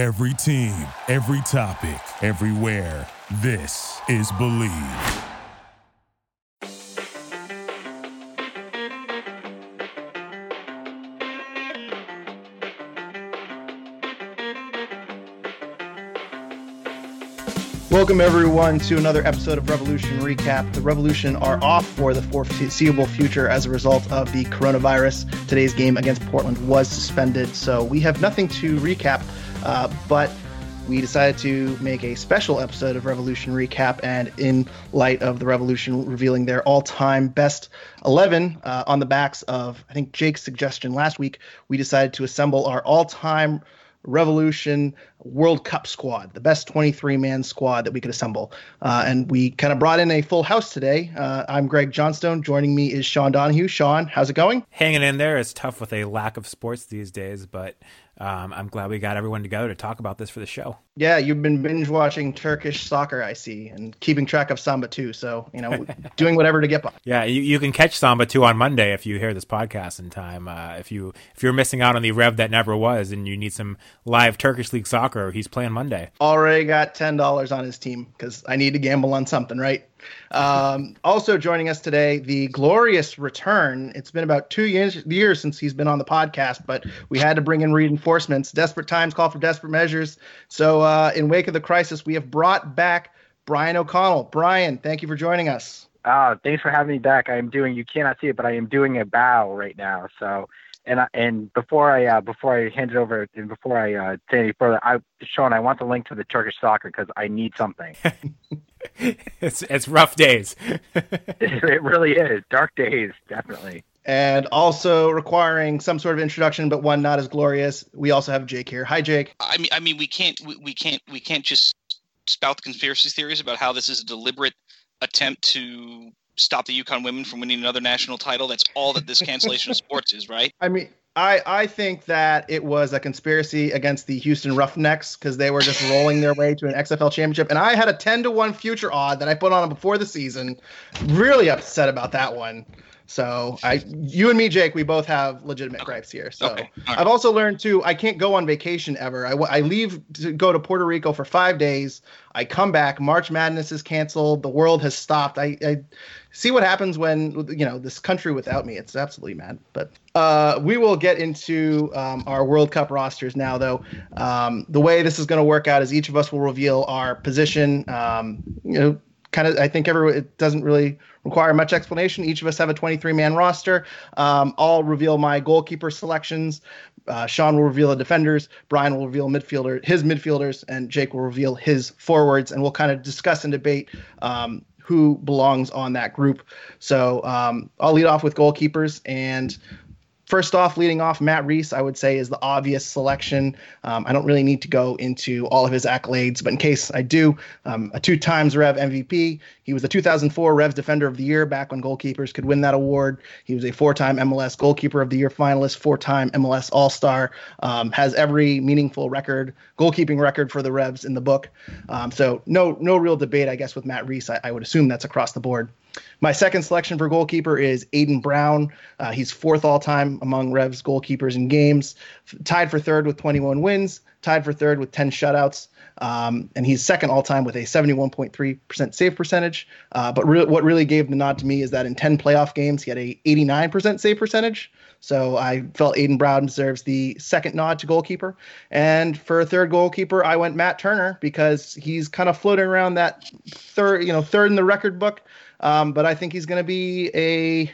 Every team, every topic, everywhere. This is Believe. Welcome everyone to another episode of Revolution Recap. The Revolution are off for the foreseeable future as a result of the coronavirus. Today's game against Portland was suspended, so we have nothing to recap. Uh, but we decided to make a special episode of Revolution Recap, and in light of the Revolution revealing their all-time best 11 uh, on the backs of I think Jake's suggestion last week, we decided to assemble our all-time Revolution World Cup squad, the best 23 man squad that we could assemble. Uh, and we kind of brought in a full house today. Uh, I'm Greg Johnstone. Joining me is Sean Donahue. Sean, how's it going? Hanging in there. It's tough with a lack of sports these days, but um, I'm glad we got everyone together to talk about this for the show. Yeah, you've been binge watching Turkish soccer, I see, and keeping track of Samba too. So you know, doing whatever to get by. Yeah, you, you can catch Samba too on Monday if you hear this podcast in time. Uh, if you if you're missing out on the rev that never was, and you need some live Turkish league soccer, he's playing Monday. Already got ten dollars on his team because I need to gamble on something, right? Um, also joining us today, the glorious return. It's been about two years, years since he's been on the podcast, but we had to bring in reinforcements. Desperate times call for desperate measures. So, uh, in wake of the crisis, we have brought back Brian O'Connell. Brian, thank you for joining us. Uh, thanks for having me back. I am doing. You cannot see it, but I am doing a bow right now. So and I, and before I uh, before I hand it over and before I uh, say any further, I Sean, I want the link to the Turkish soccer because I need something. it's it's rough days. it really is dark days, definitely. And also requiring some sort of introduction, but one not as glorious. We also have Jake here. Hi, Jake. I mean, I mean, we can't we, we can't we can't just spout the conspiracy theories about how this is a deliberate attempt to stop the UConn women from winning another national title. That's all that this cancellation of sports is, right? I mean, I, I think that it was a conspiracy against the Houston Roughnecks because they were just rolling their way to an XFL championship. And I had a 10 to 1 future odd that I put on them before the season. Really upset about that one. So I, you and me, Jake, we both have legitimate okay. gripes here. So okay. right. I've also learned too, I can't go on vacation ever. I, I leave to go to Puerto Rico for five days. I come back. March Madness is canceled. The world has stopped. I, I see what happens when you know this country without me. It's absolutely mad. But uh, we will get into um, our World Cup rosters now, though. Um, the way this is going to work out is each of us will reveal our position. Um, you know, kind of. I think everyone it doesn't really require much explanation. Each of us have a 23 man roster. Um, I'll reveal my goalkeeper selections. Uh, Sean will reveal the defenders. Brian will reveal midfielder his midfielders, and Jake will reveal his forwards. And we'll kind of discuss and debate um, who belongs on that group. So um, I'll lead off with goalkeepers. And First off, leading off, Matt Reis, I would say, is the obvious selection. Um, I don't really need to go into all of his accolades, but in case I do, um, a two times Rev MVP. He was the 2004 Revs Defender of the Year back when goalkeepers could win that award. He was a four time MLS Goalkeeper of the Year finalist, four time MLS All Star, um, has every meaningful record, goalkeeping record for the Revs in the book. Um, so, no, no real debate, I guess, with Matt Reis. I, I would assume that's across the board. My second selection for goalkeeper is Adin Brown. Uh, he's fourth all time among Revs goalkeepers in games, tied for third with 21 wins, tied for third with 10 shutouts. Um, and he's second all time with a 71.3% save percentage. Uh, but re- what really gave the nod to me is that in 10 playoff games, he had a 89% save percentage. So I felt Adin Brown deserves the second nod to goalkeeper. And for a third goalkeeper, I went Matt Turner because he's kind of floating around that third, you know, third in the record book. Um, but I think he's going to be a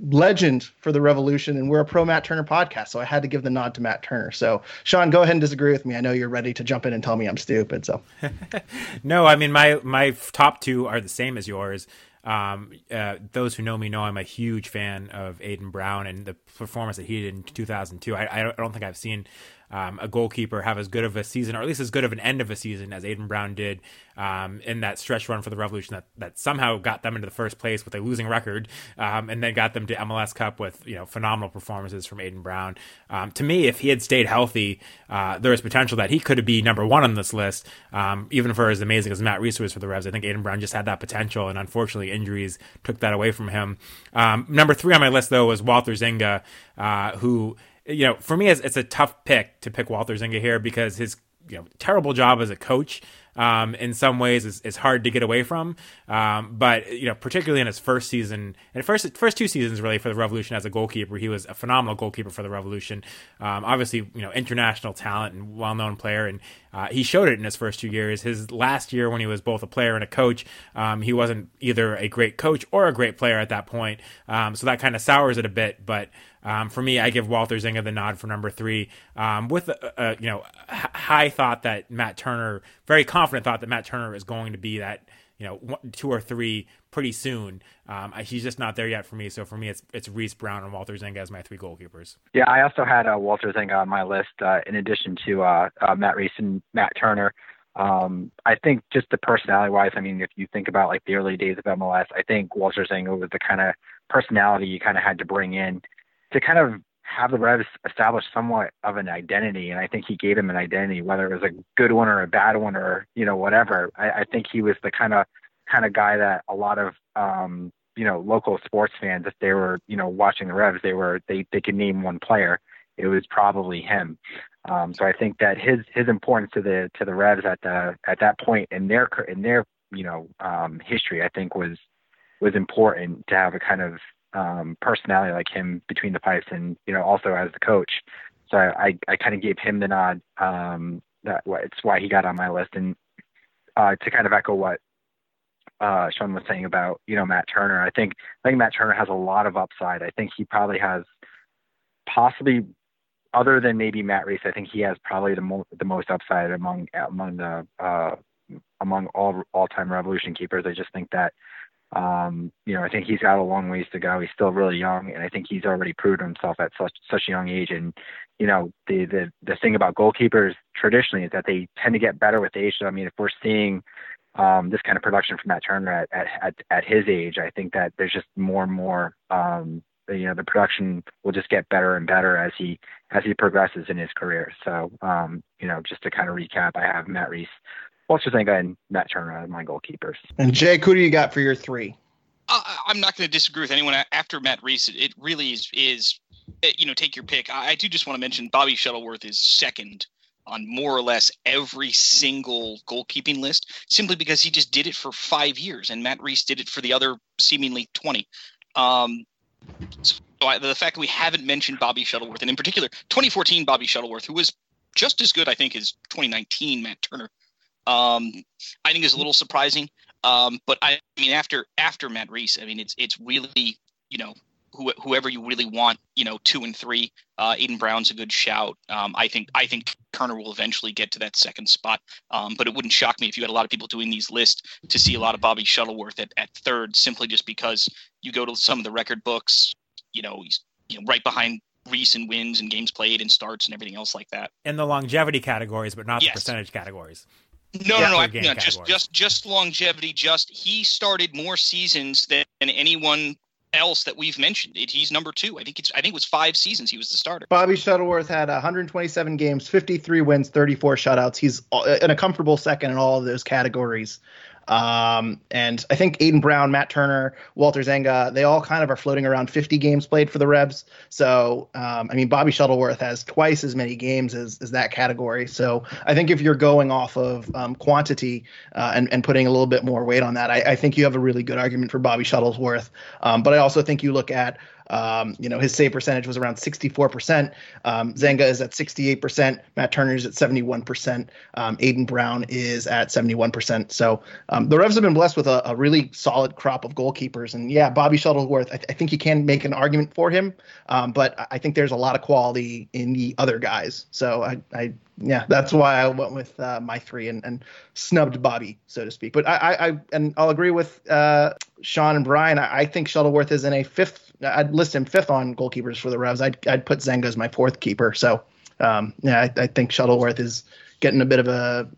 legend for the revolution and we're a pro matt turner podcast so i had to give the nod to matt turner. So sean go ahead and disagree with me. I know you're ready to jump in and tell me i'm stupid so. No i mean my my top two are the same as yours. Um, uh, those who know me know i'm a huge fan of Adin brown and the performance that he did in 2002 i, I don't think i've seen um, a goalkeeper have as good of a season, or at least as good of an end of a season as Adin Brown did um, in that stretch run for the Revolution that, that somehow got them into the first place with a losing record, um, and then got them to MLS Cup with you know phenomenal performances from Adin Brown. Um, to me, if he had stayed healthy, uh, there is potential that he could be number one on this list, um, even for as amazing as Matt Reis was for the Revs. I think Adin Brown just had that potential, and unfortunately, injuries took that away from him. Um, number three on my list though was Walter Zenga, uh, who you know, for me, it's, it's, a tough pick to pick Walter Zenga here because his you know terrible job as a coach um, in some ways is, is hard to get away from. Um, but you know, particularly in his first season and first first two seasons really for the Revolution as a goalkeeper, he was a phenomenal goalkeeper for the Revolution. Um, obviously, you know, international talent and well known player, and uh, he showed it in his first two years. His last year, when he was both a player and a coach, um, he wasn't either a great coach or a great player at that point. Um, so that kind of sours it a bit, but. Um, for me, I give Walter Zenga the nod for number three, um, with a, a, you know high thought that Matt Turner, very confident thought that Matt Turner is going to be that you know one, two or three pretty soon. Um, he's just not there yet for me. So for me, it's it's Reis Brown and Walter Zenga as my three goalkeepers. Yeah, I also had uh, Walter Zenga on my list uh, in addition to uh, uh Matt Reis and Matt Turner. Um, I think just the personality wise, I mean, if you think about like the early days of MLS, I think Walter Zenga was the kind of personality you kind of had to bring in to kind of have the Revs establish somewhat of an identity, and I think he gave them an identity, whether it was a good one or a bad one or you know whatever. I, I think he was the kind of kind of guy that a lot of um, you know local sports fans, if they were you know watching the Revs, they were they they could name one player. It was probably him. Um, so I think that his his importance to the to the Revs at the at that point in their in their you know um, history, I think was was important to have a kind of um, personality like him between the pipes, and you know also as the coach. So I I kind of gave him the nod. Um, that it's why he got on my list, and uh, to kind of echo what uh, Sean was saying about you know Matt Turner. I think I think Matt Turner has a lot of upside. I think he probably has possibly other than maybe Matt Reis. I think he has probably the most the most upside among among the uh, among all all time Revolution keepers. I just think that um, you know, I think he's got a long ways to go. He's still really young, and I think he's already proved himself at such such a young age. And you know, the the the thing about goalkeepers traditionally is that they tend to get better with age. So I mean, if we're seeing um, this kind of production from Matt Turner at, at at at his age, I think that there's just more and more. Um, you know, the production will just get better and better as he as he progresses in his career. So, um, you know, just to kind of recap, I have Matt Reis Walter Zenga and Matt Turner as my goalkeepers. And Jake, who do you got for your three? I'm not going to disagree with anyone after Matt Reis. It really is, is eh, you know, take your pick. I, do just want to mention Bobby Shuttleworth is second on more or less every single goalkeeping list, simply because he just did it for five years, and Matt Reis did it for the other seemingly 20. Um, so I, the fact that we haven't mentioned Bobby Shuttleworth, and in particular 2014 Bobby Shuttleworth, who was just as good, I think, as 2019 Matt Turner um, I think is a little surprising. Um, but I, I mean, after after Matt Reis, I mean, it's it's really you know who, whoever you really want, you know, two and three. Uh, Adin Brown's a good shout. Um, I think I think Turner will eventually get to that second spot. Um, but it wouldn't shock me if you had a lot of people doing these lists to see a lot of Bobby Shuttleworth at, at third, simply just because you go to some of the record books, you know, he's you know right behind Reis and wins and games played and starts and everything else like that. In the longevity categories, but not yes. the percentage categories. No, no, no, I, no just just just longevity. Just he started more seasons than anyone else that we've mentioned. He's number two. I think it's I think it was five seasons he was the starter. Bobby Shuttleworth had 127 games, 53 wins, 34 shutouts. He's in a comfortable second in all of those categories. Um, and I think Adin Brown, Matt Turner, Walter Zenga, they all kind of are floating around 50 games played for the Revs. So, um, I mean, Bobby Shuttleworth has twice as many games as, as that category. So I think if you're going off of um, quantity uh, and, and putting a little bit more weight on that, I, I, think you have a really good argument for Bobby Shuttleworth. Um, but I also think you look at um, you know, his save percentage was around 64%. Um, Zenga is at 68%. Matt Turner is at 71%. Um, Adin Brown is at 71%. So um, the Revs have been blessed with a, a, really solid crop of goalkeepers. And yeah, Bobby Shuttleworth, I, th- I think you can make an argument for him, um, but I think there's a lot of quality in the other guys. So I, I yeah, that's why I went with uh, my three and, and snubbed Bobby, so to speak. But I, I, I and I'll agree with uh, Sean and Brian. I, I, think Shuttleworth is in a fifth. I'd list him fifth on goalkeepers for the Revs. I'd I'd put Zenga as my fourth keeper. So um, yeah, I, I think Shuttleworth is getting a bit of a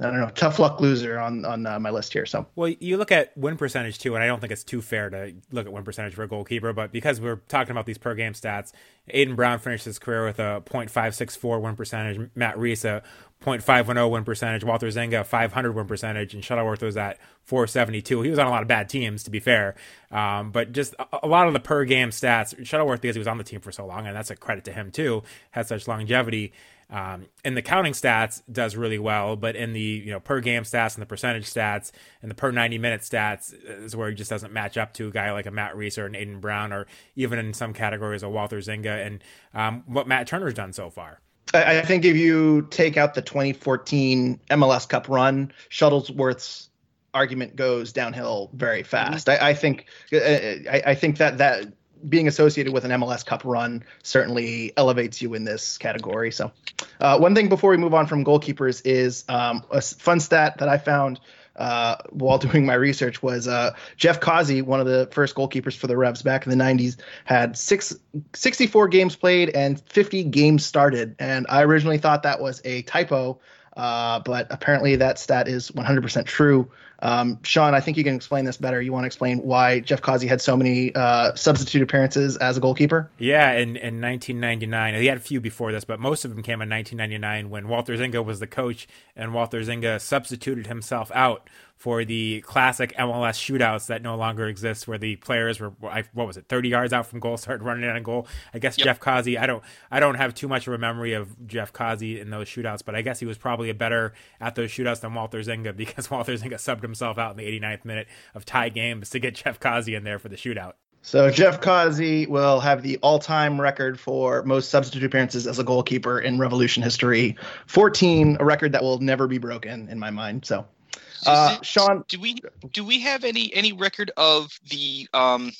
I don't know, tough luck loser on on uh, my list here. So, well, you look at win percentage too, and I don't think it's too fair to look at win percentage for a goalkeeper. But because we're talking about these per game stats, Adin Brown finished his career with a .564 win percentage. Matt Reis a .510 win percentage. Walter Zenga 500 win percentage, and Shuttleworth was at 472. He was on a lot of bad teams, to be fair. Um, but just a, a, lot of the per game stats, Shuttleworth because he was on the team for so long, and that's a credit to him too, had such longevity um, in the counting stats does really well, but in the you know per game stats and the percentage stats and the per 90 minute stats is where he just doesn't match up to a guy like a Matt Reis or an Adin Brown or even in some categories a Walter Zenga and um, what Matt Turner's done so far. I think if you take out the 2014 MLS Cup run, Shuttleworth's argument goes downhill very fast. Mm-hmm. I, I, think uh, I, I, think that that being associated with an MLS Cup run certainly elevates you in this category. So, uh, one thing before we move on from goalkeepers is um, a fun stat that I found uh, while doing my research was uh, Jeff Causey, one of the first goalkeepers for the Revs back in the 90s, had six, 64 games played and 50 games started. And I originally thought that was a typo, uh, but apparently that stat is 100% true. Um, Sean, I think you can explain this better. You want to explain why Jeff Causey had so many uh, substitute appearances as a goalkeeper? Yeah, in, in 1999. He had a few before this, but most of them came in 1999 when Walter Zenga was the coach and Walter Zenga substituted himself out for the classic MLS shootouts that no longer exist, where the players were what was it, thirty yards out from goal, started running in a goal. I guess yep. Jeff Causey. I don't I don't have too much of a memory of Jeff Causey in those shootouts, but I guess he was probably a better at those shootouts than Walter Zenga because Walter Zenga subbed himself out in the 89th minute of tie games to get Jeff Causey in there for the shootout. So Jeff Causey will have the all-time record for most substitute appearances as a goalkeeper in Revolution history, 14, a record that will never be broken in my mind. So uh, Sean, do we do we have any any record of the um,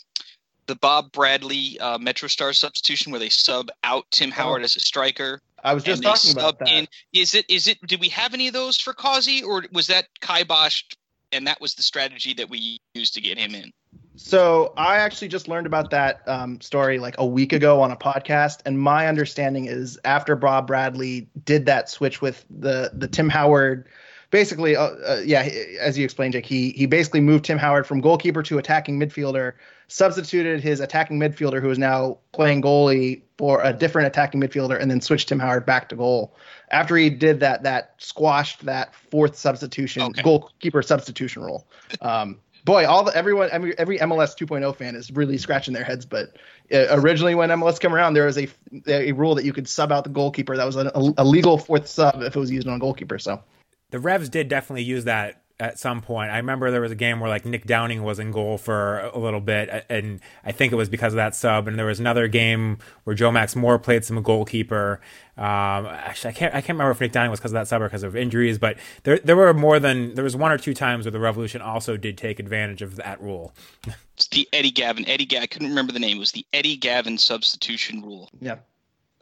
the Bob Bradley uh, MetroStar substitution where they sub out Tim oh. Howard oh. as a striker? I was just talking about that. In, is it is it? Did we have any of those for Causey, or was that kiboshed and that was the strategy that we used to get him in? So I actually just learned about that um, story like a week ago on a podcast, and my understanding is after Bob Bradley did that switch with the the Tim Howard basically, uh, uh, yeah, as you explained, Jake, he he basically moved Tim Howard from goalkeeper to attacking midfielder, substituted his attacking midfielder, who is now playing goalie, for a different attacking midfielder, and then switched Tim Howard back to goal. After he did that, that squashed that fourth substitution, okay. goalkeeper substitution rule. Um, boy, all the everyone, every, every MLS 2.0 fan is really scratching their heads. But uh, originally, when MLS came around, there was a a rule that you could sub out the goalkeeper. That was a, a legal fourth sub if it was used on a goalkeeper. So the Revs did definitely use that at some point. I remember there was a game where like Nick Downing was in goal for a little bit, and I think it was because of that sub. And there was another game where Joe Max Moore played some goalkeeper. Um, actually, I can't I can't remember if Nick Downing was because of that sub or because of injuries, but there there were more than there was one or two times where the Revolution also did take advantage of that rule. It's the Eddie Gaven. Eddie Gaven. I couldn't remember the name. It was the Eddie Gaven substitution rule. Yeah.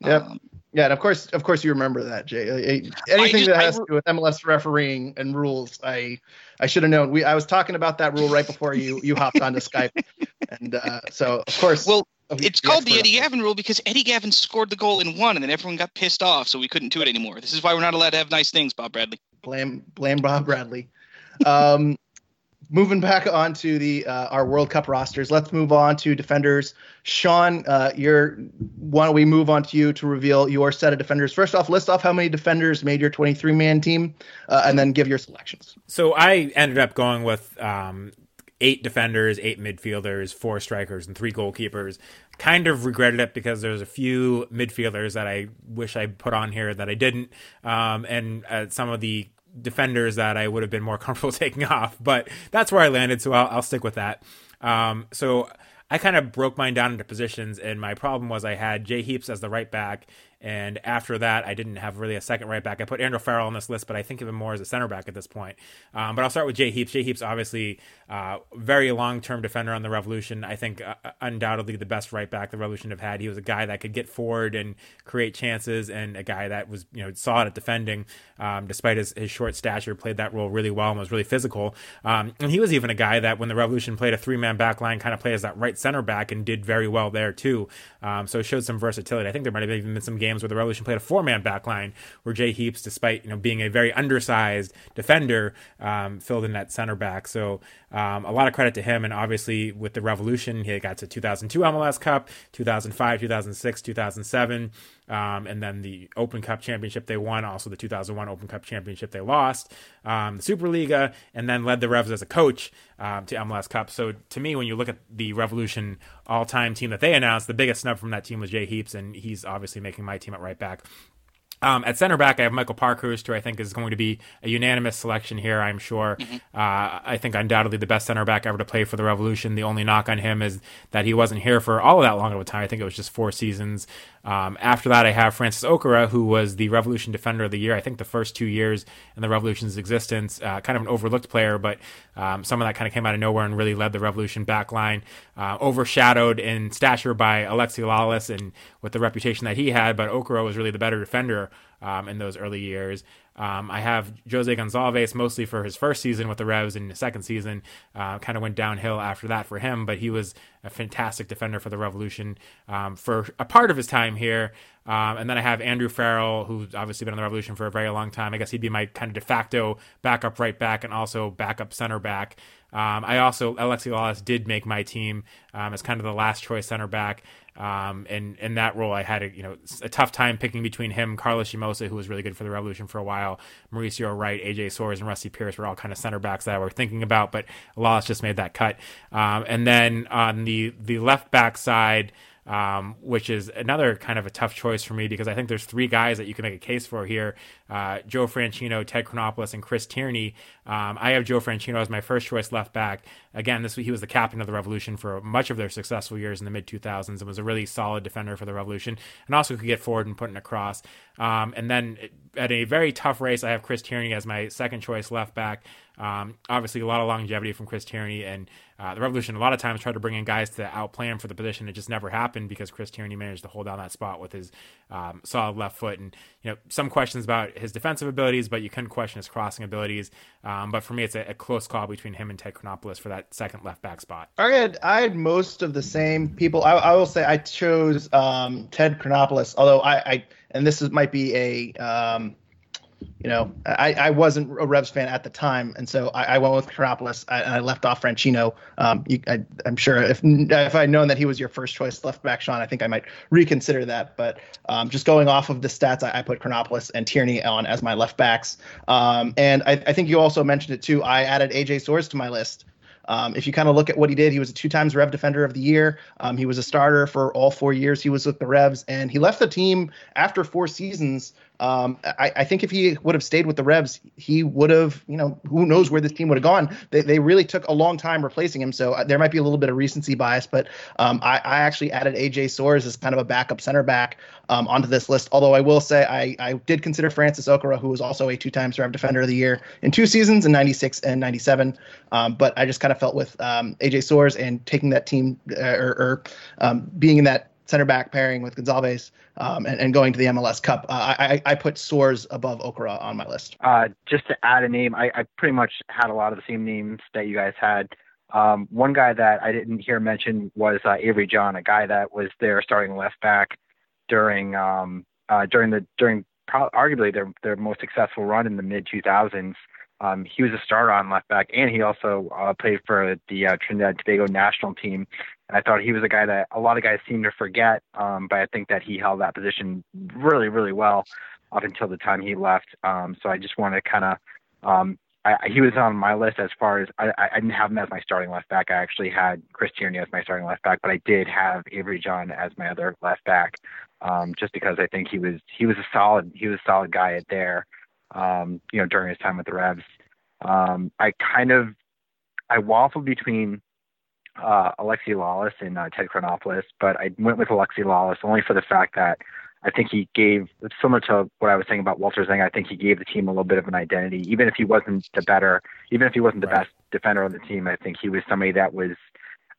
Yep. Um, yeah, and of course, of course, you remember that, Jay. Anything just, that has I, to do with MLS refereeing and rules, I I should have known. We I was talking about that rule right before you you hopped onto Skype, and uh, so of course. Well, it's called the Eddie Gaven rule because Eddie Gaven scored the goal in one, and then everyone got pissed off, so we couldn't do it anymore. This is why we're not allowed to have nice things, Bob Bradley. Blame blame Bob Bradley. Um, moving back onto the uh, our World Cup rosters, let's move on to defenders. Sean, uh, you're, why don't we move on to you to reveal your set of defenders? First off, list off how many defenders made your 23 man team, uh, and then give your selections. So I ended up going with um, eight defenders, eight midfielders, four strikers, and three goalkeepers. Kind of regretted it because there's a few midfielders that I wish I put on here that I didn't, um, and uh, some of the defenders that I would have been more comfortable taking off. But that's where I landed, so I'll, I'll stick with that. Um, so I kind of broke mine down into positions, and my problem was I had Jay Heaps as the right back, and after that, I didn't have really a second right back. I put Andrew Farrell on this list, but I think of him more as a center back at this point. Um, but I'll start with Jay Heaps. Jay Heaps, obviously, uh, very long term defender on the Revolution. I think uh, undoubtedly the best right back the Revolution have had. He was a guy that could get forward and create chances, and a guy that was you know solid at defending, um, despite his, his short stature, played that role really well and was really physical. Um, and he was even a guy that when the Revolution played a three man back line, kind of played as that right center back and did very well there too. Um, so showed some versatility. I think there might have even been some games games where the Revolution played a four man backline where Jay Heaps, despite you know being a very undersized defender, um, filled in that center back. So um, a lot of credit to him. And obviously with the Revolution, he got to 2002 MLS Cup, 2005, 2006, 2007. Um, and then the Open Cup championship they won, also the 2001 Open Cup championship they lost, um, the Superliga, and then led the Revs as a coach um, to MLS Cup. So to me, when you look at the Revolution all-time team that they announced, the biggest snub from that team was Jay Heaps, and he's obviously making my team at right back. Um, at center back, I have Michael Parkhurst, who I think is going to be a unanimous selection here. I'm sure. Mm-hmm. Uh, I think undoubtedly the best center back ever to play for the Revolution. The only knock on him is that he wasn't here for all of that long of a time. I think it was just four seasons. Um, after that, I have Francis Okoro, who was the Revolution Defender of the Year. I think the first two years in the Revolution's existence, uh, kind of an overlooked player, but um, someone that kind of came out of nowhere and really led the Revolution backline. Uh, overshadowed in stature by Alexi Lalas and with the reputation that he had, but Okoro was really the better defender um, in those early years. Um, I have Jose Gonçalves mostly for his first season with the Revs, and the second season uh, kind of went downhill after that for him. But he was a fantastic defender for the Revolution um, for a part of his time here. Um, and then I have Andrew Farrell, who's obviously been on the Revolution for a very long time. I guess he'd be my kind of de facto backup right back and also backup center back. Um, I also Alexi Lalas did make my team um, as kind of the last choice center back. Um, and in that role, I had a you know a tough time picking between him, Carlos Llamosa, who was really good for the Revolution for a while, Mauricio Wright, AJ Soares, and Rusty Pierce were all kind of center backs that I were thinking about, but Lalas just made that cut. Um, and then on the the left back side um, which is another kind of a tough choice for me because I think there's three guys that you can make a case for here uh, Joe Franchino, Ted Chronopoulos, and Chris Tierney. Um, I have Joe Franchino as my first choice left back. Again, this he was the captain of the Revolution for much of their successful years in the mid 2000s and was a really solid defender for the Revolution and also could get forward and put it across. Um, and then at a very tough race, I have Chris Tierney as my second choice left back. Um, obviously, a lot of longevity from Chris Tierney and uh, the Revolution. A lot of times tried to bring in guys to outplay him for the position. It just never happened because Chris Tierney managed to hold down that spot with his um, solid left foot. And you know, some questions about his defensive abilities, but you couldn't question his crossing abilities. Um, but for me, it's a, a, close call between him and Ted Chronopoulos for that second left back spot. I had I had most of the same people. I, I will say I chose um, Ted Chronopoulos, although I, I and this is, might be a um, you know, I, I wasn't a Revs fan at the time, and so I, I went with Chronopoulos and I left off Franchino. Um, you, I, am sure if if I'd known that he was your first choice left back, Sean, I think I might reconsider that. But um, just going off of the stats, I, I, put Chronopoulos and Tierney on as my left backs. Um, and I, I think you also mentioned it too. I added AJ Soares to my list. Um, if you kind of look at what he did, he was a two times Rev Defender of the Year. Um, he was a starter for all four years he was with the Revs, and he left the team after four seasons um, I, I, think if he would have stayed with the Revs, he would have, you know, who knows where this team would have gone. They, they really took a long time replacing him, so uh, there might be a little bit of recency bias. But um, I, I, actually added AJ Soares as kind of a backup center back um, onto this list. Although I will say I, I did consider Francis Okoro, who was also a two-time Rev Defender of the Year in two seasons in '96 and '97. Um, but I just kind of felt with um, AJ Soares and taking that team uh, or, or um, being in that center back pairing with Gonçalves um, and, and, going to the MLS Cup. Uh, I, I put Soares above Okoro on my list. Uh, just to add a name, I, I, pretty much had a lot of the same names that you guys had. Um, one guy that I didn't hear mentioned was uh, Avery John, a guy that was there starting left back during um, uh, during the during pro- arguably their their most successful run in the mid 2000s. Um, he was a starter on left back, and he also uh, played for the uh, Trinidad Tobago national team. And I thought he was a guy that a lot of guys seem to forget, um, but I think that he held that position really, really well up until the time he left. Um, so I just want to kind of, um, was on my list as far as I, I didn't have him as my starting left back. I actually had Chris Tierney as my starting left back, but I did have Avery John as my other left back, um, just because I think he was he was a solid he was a solid guy at there um, you know, during his time with the Revs. Um, I kind of I waffled between uh, Alexi Lalas and uh, Ted Chronopoulos, but I went with Alexi Lalas only for the fact that I think he gave similar to what I was saying about Walter Zenga. I think he gave the team a little bit of an identity, even if he wasn't the better, even if he wasn't the right. best defender on the team. I think he was somebody that was,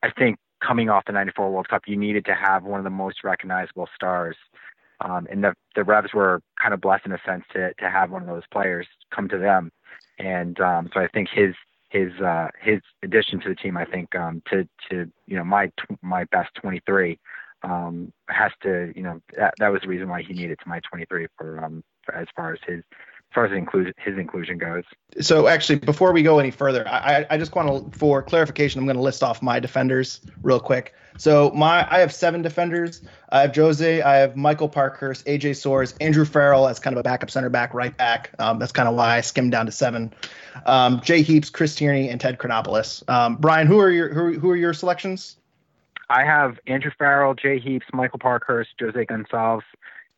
I think, coming off the '94 World Cup, you needed to have one of the most recognizable stars um, and the the Revs were kind of blessed in a sense to to have one of those players come to them, and um, so I think his his uh, his addition to the team, I think um, to to you know my my best 23 um, has to you know that, that was the reason why he needed to my 23 for um for, as far as his as far as inclusion, his inclusion goes. So actually, before we go any further, I, I just want to, for clarification, I'm going to list off my defenders real quick. So my, I have seven defenders. I have Jose, I have Michael Parkhurst, AJ Soares, Andrew Farrell as kind of a backup center back, right back. Um, that's kind of why I skimmed down to seven. Um, Jay Heaps, Chris Tierney, and Ted Chronopoulos. Um, Brian, who are your who, who are your selections? I have Andrew Farrell, Jay Heaps, Michael Parkhurst, Jose Gonçalves,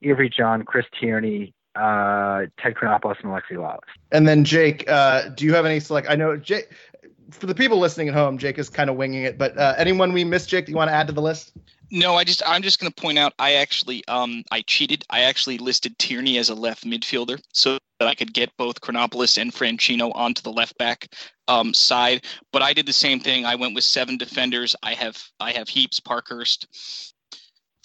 Avery John, Chris Tierney, uh, Ted Chronopoulos and Alexi Lalas. And then Jake, uh, do you have any select? I know Jake. For the people listening at home, Jake is kind of winging it. But uh, anyone we missed, Jake, do you want to add to the list? No, I just I'm just going to point out I actually um I cheated. I actually listed Tierney as a left midfielder so that I could get both Chronopoulos and Franchino onto the left back um, side. But I did the same thing. I went with seven defenders. I have I have Heaps, Parkhurst,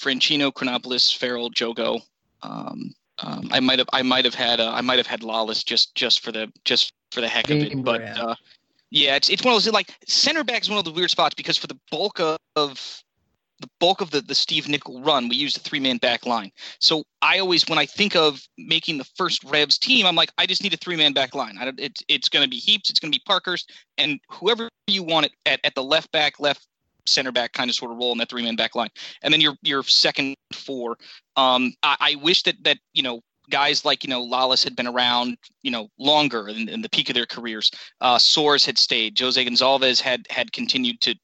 Franchino, Chronopoulos, Farrell, Jogo. Um, um, I might have I might have had uh, I might have had Lalas just just for the just for the heck of it. But uh, yeah, it's it's one of those like center back is one of the weird spots because for the bulk of, of the bulk of the, the Steve Nicol run, we used a three man back line. So I always, when I think of making the first Revs team, I'm like, I just need a three man back line. I, it, it's going to be Heaps, it's going to be Parkhurst, and whoever you want it at, at the left back, left center back kind of sort of role in that three man back line. And then your your second four. Um, I, I wish that that you know guys like you know Lalas had been around you know longer in, in the peak of their careers. Uh, Soares had stayed. Jose Gonçalves had had continued to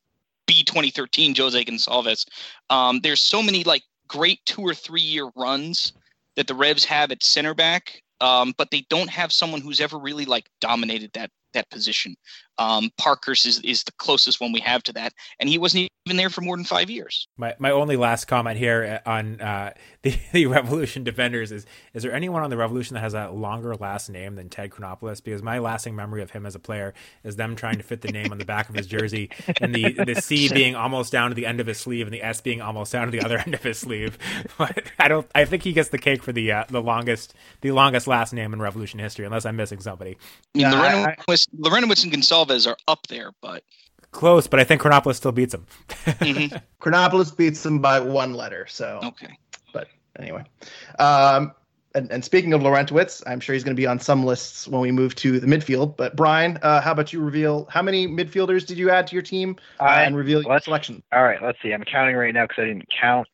be 2013 Jose Gonçalves. Um, there's so many like great two or three year runs that the Revs have at center back, um, but they don't have someone who's ever really like dominated that that position. Um, Parkhurst is, is the closest one we have to that, and he wasn't even there for more than five years. My my only last comment here on uh, the, the Revolution defenders is: is there anyone on the Revolution that has a longer last name than Ted Chronopoulos? Because my lasting memory of him as a player is them trying to fit the name on the back of his jersey, and the the C being almost down to the end of his sleeve, and the S being almost down to the other end of his sleeve. But I don't. I think he gets the cake for the uh, the longest the longest last name in Revolution history, unless I'm missing somebody. I mean, Larentowicz and Gonçalves are up there, but close. But I think Chronopoulos still beats him. mm-hmm. Chronopoulos beats him by one letter. So okay. Anyway, um, and, and, speaking of Larentowicz, I'm sure he's going to be on some lists when we move to the midfield. But Brian, uh, how about you reveal how many midfielders did you add to your team uh, and reveal your selection? All right, let's see. I'm counting right now because I didn't count.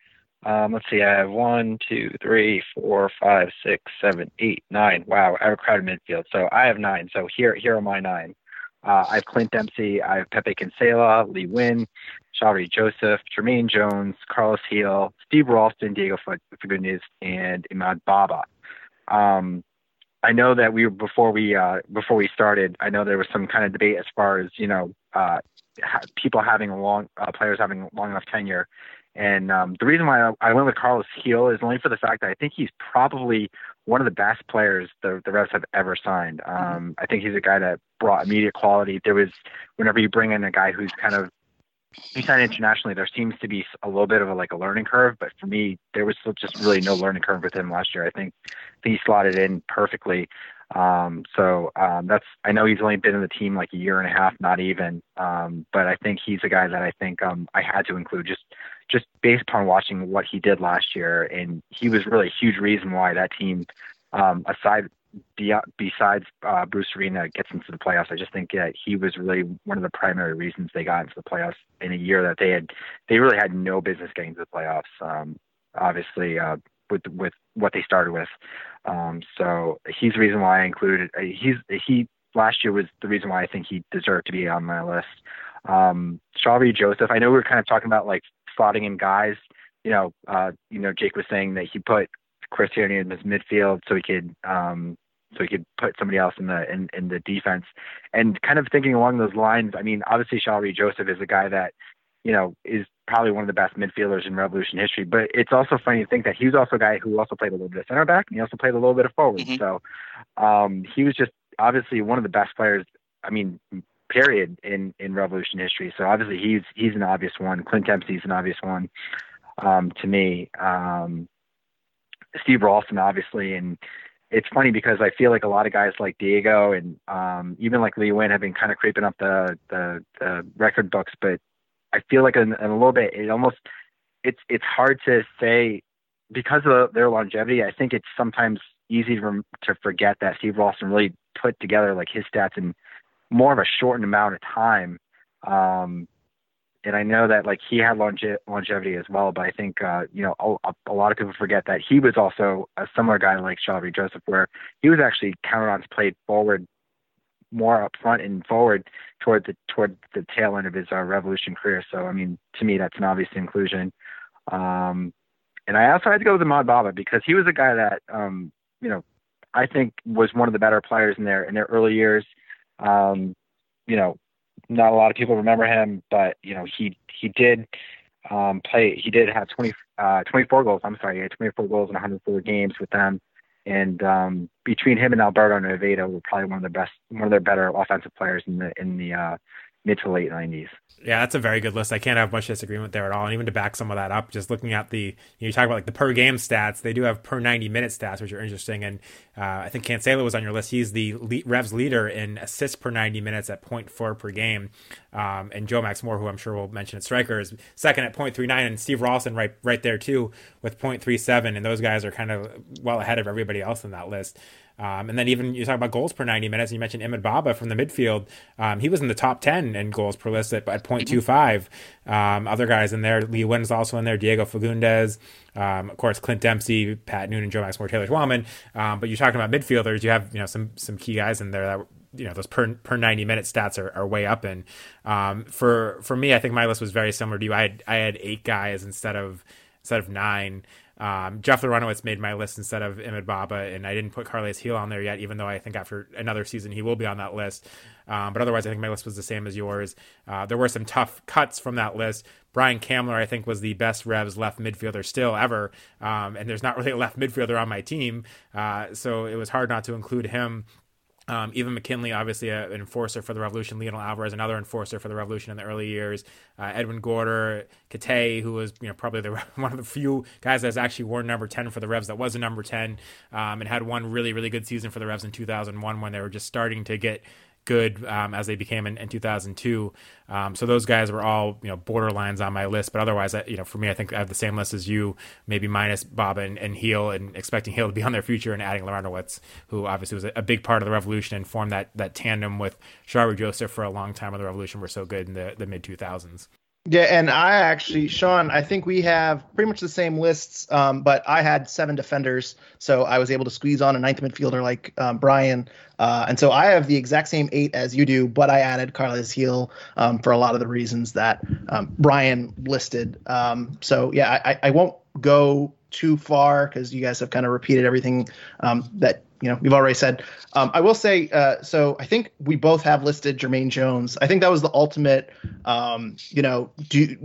Um, let's see. I have one, two, three, four, five, six, seven, eight, nine. Wow, I have a crowded midfield. So I have nine. So here, here are my nine. Uh, I have Clint Dempsey, I have Pepe Kinsella, Lee Nguyen, Shalrie Joseph, Jermaine Jones, Carles Gil, Steve Ralston, Diego Fagundez, and Imad Baba. Um, I know that we before we uh, before we started. I know there was some kind of debate as far as you know uh, ha- people having a long uh, players having long enough tenure, and um, the reason why I, went with Carles Gil is only for the fact that I think he's probably one of the best players the the Revs have ever signed. Mm-hmm. Um, I think he's a guy that brought immediate quality. There was whenever you bring in a guy who's kind of signed internationally, there seems to be a little bit of a, like a learning curve. But for me, there was just really no learning curve with him last year. I think he slotted in perfectly. Um, so um, that's I know he's only been in the team like a year and a half, not even. Um, but I think he's a guy that I think um, I had to include just just based upon watching what he did last year, and he was really a huge reason why that team, um, aside besides uh, Bruce Arena gets into the playoffs, I just think that he was really one of the primary reasons they got into the playoffs in a year that they had they really had no business getting to the playoffs. Um, obviously, uh, with with what they started with, um, so he's the reason why I included. Uh, he's he last year was the reason why I think he deserved to be on my list. Um, Joseph, I know we were kind of talking about like slotting in guys. You know, uh, you know, Jake was saying that he put Chris Tierney in his midfield so he could um, so he could put somebody else in the in, in the defense. And kind of thinking along those lines, I mean, obviously Shalrie Joseph is a guy that, you know, is probably one of the best midfielders in Revolution history. But it's also funny to think that he was also a guy who also played a little bit of center back and he also played a little bit of forward. Mm-hmm. So um, he was just obviously one of the best players. I mean, period in in Revolution history. So obviously he's he's an obvious one. Clint Dempsey's an obvious one um, to me. Um, Steve Ralston, obviously, and it's funny because I feel like a lot of guys like Diego and um, even like Lee Nguyen have been kind of creeping up the, the, the record books, but I feel like in, in, a little bit it almost it's it's hard to say because of their longevity. I think it's sometimes easy to, to forget that Steve Ralston really put together like his stats in more of a shortened amount of time. Um, and I know that like he had longe- longevity as well, but I think uh, you know a, a, lot of people forget that he was also a similar guy like Shalrie Joseph, where he was actually counted on to play forward more up front and forward toward the toward the tail end of his uh, Revolution career. So I mean, to me, that's an obvious inclusion. Um, and I also had to go with Imad Baba because he was a guy that um, you know I think was one of the better players in their in their early years. Um, you know, not a lot of people remember him, but you know he he did um, play. He did have 20, uh, 24 goals. I'm sorry, he had 24 goals in 104 games with them. And um, between him and Alberto Naveda, were probably one of the best, one of their better offensive players in the in the uh, mid to late 90s. Yeah, that's a very good list. I can't have much disagreement there at all. And even to back some of that up, just looking at the, you, know, you talk about like the per game stats, they do have per 90 minute stats, which are interesting. And uh, I think Cancelo was on your list. He's the lead, Revs leader in assists per 90 minutes at 0.4 per game. Um, and Joe Max Moore, who I'm sure we'll mention at striker, is second at 0.39. And Steve Ralston right, right there too with 0.37. And those guys are kind of well ahead of everybody else in that list. Um, and then even you talk about goals per 90 minutes, you mentioned Imad Baba from the midfield. Um, he was in the top 10 in goals per list at, at 0.25. Um, other guys in there, Lee Nguyen's also in there, Diego Fagundez, um, of course, Clint Dempsey, Pat Noonan, Joe Max Moore, Taylor Twellman. Um, but you're talking about midfielders, you have you know some some key guys in there that you know those per per 90 minute stats are, are way up in um, for for me i think my list was very similar to you i had i had eight guys instead of instead of nine um, Jeff Larentowicz made my list instead of Imad Baba, and I didn't put Carles Gil on there yet, even though I think after another season he will be on that list. Um, but otherwise, I think my list was the same as yours. Uh, there were some tough cuts from that list. Brian Kamler, I think, was the best Revs left midfielder still ever, um, and there's not really a left midfielder on my team, uh, so it was hard not to include him. Um, Ivan McKinley, obviously an enforcer for the Revolution. Leonel Alvarez, another enforcer for the Revolution in the early years. Uh, Edwin Gorter, Kate, who was you know probably the, one of the few guys that's actually worn number ten for the Revs that was a number ten, um, and had one really really good season for the Revs in 2001 when they were just starting to get good um, as they became in, in 2002. Um, so those guys were all you know borderlines on my list, but otherwise, I, you know, for me, I think I have the same list as you, maybe minus Bob and, and Gil, and expecting Gil to be on their future and adding Larentowicz, who obviously was a, a, big part of the Revolution and formed that that tandem with Shalrie Joseph for a long time when the Revolution were so good in the, the mid 2000s. Yeah, and I actually, Sean, I think we have pretty much the same lists, um, but I had seven defenders, so I was able to squeeze on a ninth midfielder like um, Brian, uh, and so I have the exact same eight as you do, but I added Carles Gil um, for a lot of the reasons that um, Brian listed. Um, so yeah, I, I won't go too far because you guys have kind of repeated everything um, that you know we've already said. Um, I will say, uh, so I think we both have listed Jermaine Jones. I think that was the ultimate, um, you know, do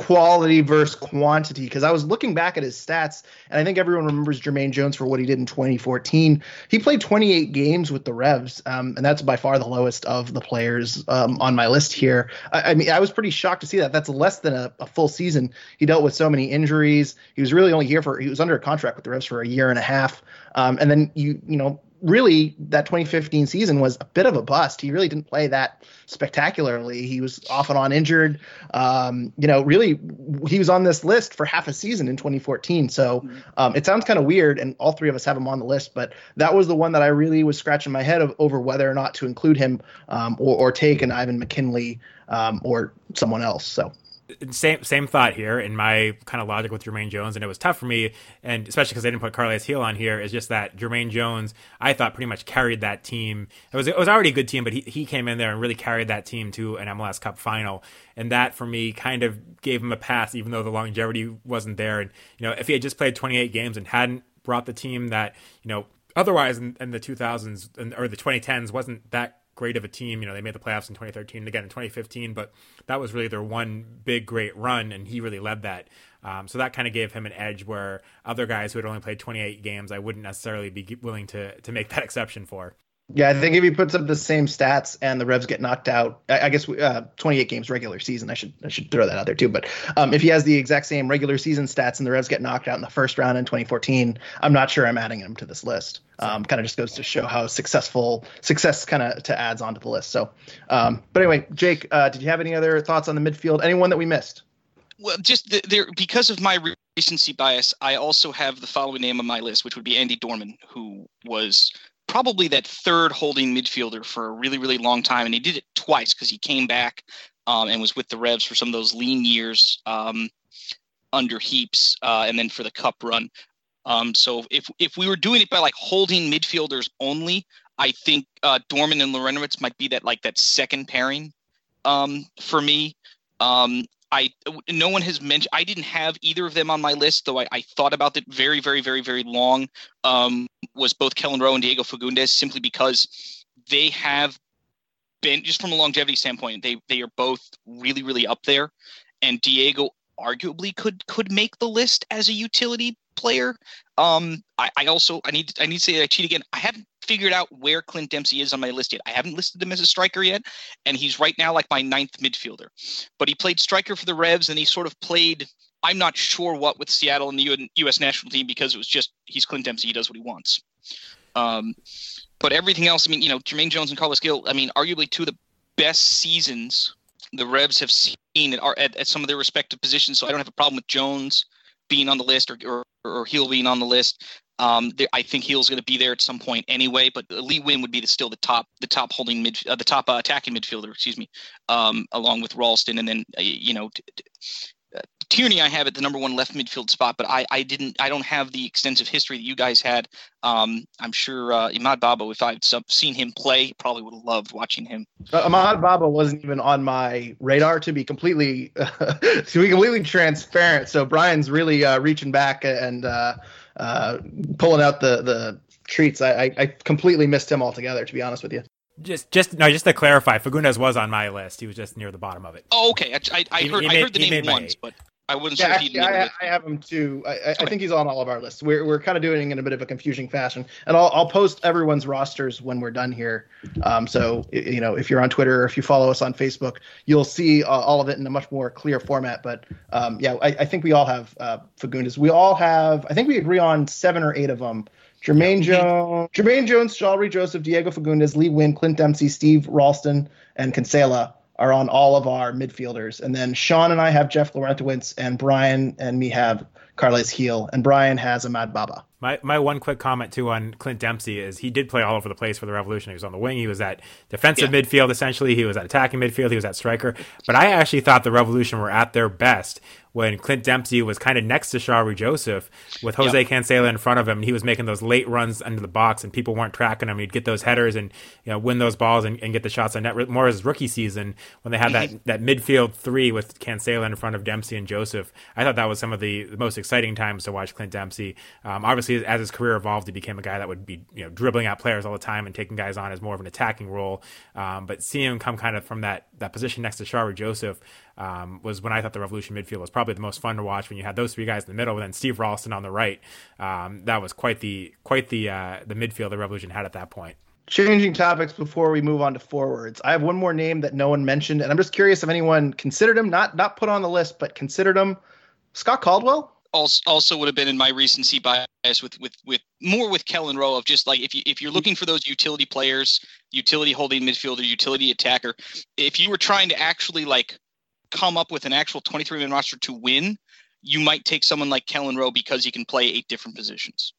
quality versus quantity because I was looking back at his stats and I think everyone remembers Jermaine Jones for what he did in 2014. He played 28 games with the Revs, um, and that's by far the lowest of the players um, on my list here. I, I, mean, I was pretty shocked to see that. That's less than a, a, full season. He dealt with so many injuries. He was really only here for he was under a contract with the Revs for a year and a half, um, and then you you know really that 2015 season was a bit of a bust. He really didn't play that spectacularly. He was off and on injured. Um, you know, really, he was on this list for half a season in 2014. So um, it sounds kind of weird, and all three of us have him on the list. But that was the one that I really was scratching my head of, over whether or not to include him um, or, or, take an Ivan McKinley um, or someone else. So same same thought here in my kind of logic with Jermaine Jones, and it was tough for me, and especially because I didn't put Carles Gil on here. Is just that Jermaine Jones, I thought pretty much carried that team. It was it was already a good team, but he he came in there and really carried that team to an MLS Cup final, and that for me kind of gave him a pass, even though the longevity wasn't there. And you know, if he had just played 28 games and hadn't brought the team that you know otherwise in, in the 2000s or the 2010s wasn't that great of a team. You know, they made the playoffs in 2013 and again in 2015, but that was really their one big great run, and he really led that. Um, so that kind of gave him an edge where other guys who had only played 28 games, I wouldn't necessarily be willing to to make that exception for. Yeah, I think if he puts up the same stats and the Revs get knocked out, I, I guess uh, 28 games regular season. I should I should throw that out there too. But um, if he has the exact same regular season stats and the Revs get knocked out in the first round in 2014, I'm not sure I'm adding him to this list. Um, kind of just goes to show how successful success kind of to adds onto the list. So, um, but anyway, Jake, uh, did you have any other thoughts on the midfield? Anyone that we missed? Well, just the, there because of my recency bias, I also have the following name on my list, which would be Andy Dorman, who was probably that third holding midfielder for a really, really long time. And he did it twice because he came back um, and was with the Revs for some of those lean years um, under Heaps uh, and then for the cup run. Um, so if if we were doing it by like holding midfielders only, I think uh, Dorman and Larentowicz might be that like that second pairing um, for me. Um, I no one has mentioned. I didn't have either of them on my list, though. I, I thought about it very, very, very, very long. Um, was both Kelyn Rowe and Diego Fagundez, simply because they have been just from a longevity standpoint, they they are both really really up there, and Diego arguably could could make the list as a utility player. Um, I, I also I need I need to say I cheat again. I haven't figured out where Clint Dempsey is on my list yet. I haven't listed him as a striker yet, and he's right now like my ninth midfielder. But he played striker for the Revs, and he sort of played. I'm not sure what with Seattle and the U.S. national team because it was just he's Clint Dempsey. He does what he wants. Um, but everything else, I mean, you know, Jermaine Jones and Carlos Gil, I mean, arguably two of the best seasons the Revs have seen at, at, at some of their respective positions. So I don't have a problem with Jones being on the list or, or, or Gil being on the list. Um, there, I think Gil's going to be there at some point anyway, but Lee Nguyen would be the, still the top, the top holding mid, uh, the top uh, attacking midfielder, excuse me, um, along with Ralston, and then uh, you know, t- t- Tierney I have at the number one left midfield spot, but I, I didn't I don't have the extensive history that you guys had. Um, I'm sure uh, Imad Baba, if I'd seen him play, probably would have loved watching him. Uh, Imad Baba wasn't even on my radar to be completely uh, to be completely transparent. So Brian's really uh, reaching back and uh, uh, pulling out the the treats. I, I, I completely missed him altogether, to be honest with you. Just, just no. Just to clarify, Fagundez was on my list. He was just near the bottom of it. Oh, okay. I, I, I heard, I heard the name once, but I wasn't yeah, sure actually, I, I, have him too. I, I, think he's on all of our lists. We're, we're kind of doing it in a bit of a confusing fashion, and I'll, I'll post everyone's rosters when we're done here. Um, so you know, if you're on Twitter or if you follow us on Facebook, you'll see uh, all of it in a much more clear format. But um, yeah, I, I, think we all have uh, Fagundez. We all have. I think we agree on seven or eight of them. Jermaine Jones, Jermaine Jones, Shalrie Joseph, Diego Fagundez, Lee Nguyen, Clint Dempsey, Steve Ralston, and Cancela are on all of our midfielders. And then Sean and I have Jeff Larentowicz, and Brian and me have Carles Gil, and Brian has Imad Baba. My my one quick comment too on Clint Dempsey is he did play all over the place for the Revolution. He was on the wing. He was at defensive yeah. midfield essentially. He was at attacking midfield. He was at striker. But I actually thought the Revolution were at their best when Clint Dempsey was kind of next to Shalrie Joseph with Jose yep. Cancela in front of him. And he was making those late runs under the box and people weren't tracking him. He'd get those headers and you know win those balls and, and get the shots on net. More his rookie season when they had that, that midfield three with Cancela in front of Dempsey and Joseph. I thought that was some of the, the most exciting times to watch Clint Dempsey. Um, obviously, as his career evolved, he became a guy that would be you know dribbling out players all the time and taking guys on as more of an attacking role. Um, but seeing him come kind of from that that position next to Shalrie Joseph um, was when I thought the Revolution midfield was probably the most fun to watch when you had those three guys in the middle and then Steve Ralston on the right. Um, that was quite the quite the uh, the midfield the Revolution had at that point. Changing topics before we move on to forwards. I have one more name that no one mentioned, and I'm just curious if anyone considered him, not not put on the list, but considered him. Scott Caldwell also also would have been in my recency bias with with with more with Kelyn Rowe of just like if you if you're looking for those utility players, utility holding midfielder, utility attacker, if you were trying to actually like come up with an actual 23 man roster to win, you might take someone like Kelyn Rowe because he can play eight different positions.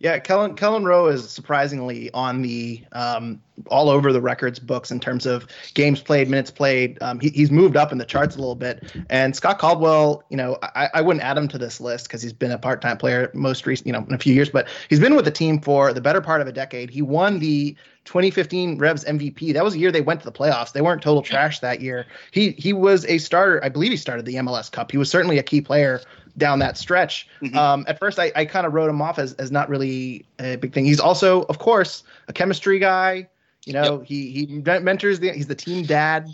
Yeah, Kelyn Kelyn Rowe is surprisingly on the um, all over the records books in terms of games played, minutes played. Um, he, he's moved up in the charts a little bit. And Scott Caldwell, you know, I, I wouldn't add him to this list because he's been a part time player most recent, you know, in a few years. But he's been with the team for the better part of a decade. He won the 2015 Revs MVP. That was a year they went to the playoffs. They weren't total trash that year. He he was a starter. I believe he started the MLS Cup. He was certainly a key player down that stretch. Mm-hmm. Um, at first, I, I kind of wrote him off as, as not really a big thing. He's also, of course, a chemistry guy. You know, yep. he he mentors the he's the team dad.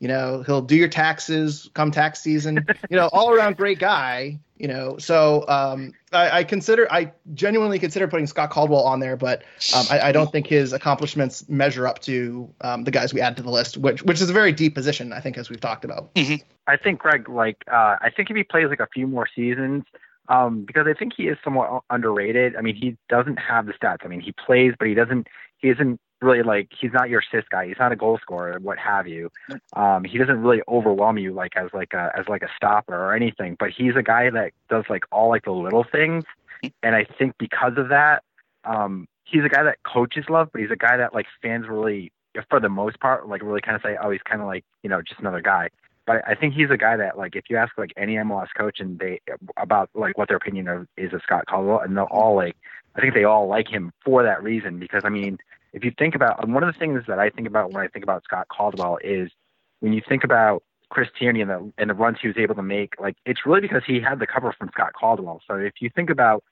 You know, he'll do your taxes come tax season. you know, all around great guy. You know, so um, I, I, consider I genuinely consider putting Scott Caldwell on there, but um, I, I, don't think his accomplishments measure up to um, the guys we add to the list, which which is a very deep position. I think, as we've talked about. Mm-hmm. I think Greg, like, uh, I think if he plays like a few more seasons, um, because I think he is somewhat underrated. I mean, he doesn't have the stats. I mean, he plays, but he doesn't. He isn't really like he's not your assist guy. He's not a goal scorer, what have you. Um, he doesn't really overwhelm you like as like a as like a stopper or anything. But he's a guy that does like all like the little things, and I think because of that, um, he's a guy that coaches love, but he's a guy that like fans really, for the most part, like really kind of say, oh, he's kind of like you know just another guy. But I think he's a guy that like if you ask like any MLS coach and they about like what their opinion of is of Scott Caldwell, and they'll all like I think they all like him for that reason because I mean if you think about one of the things that I think about when I think about Scott Caldwell is when you think about Chris Tierney and the and the runs he was able to make, like it's really because he had the cover from Scott Caldwell. So if you think about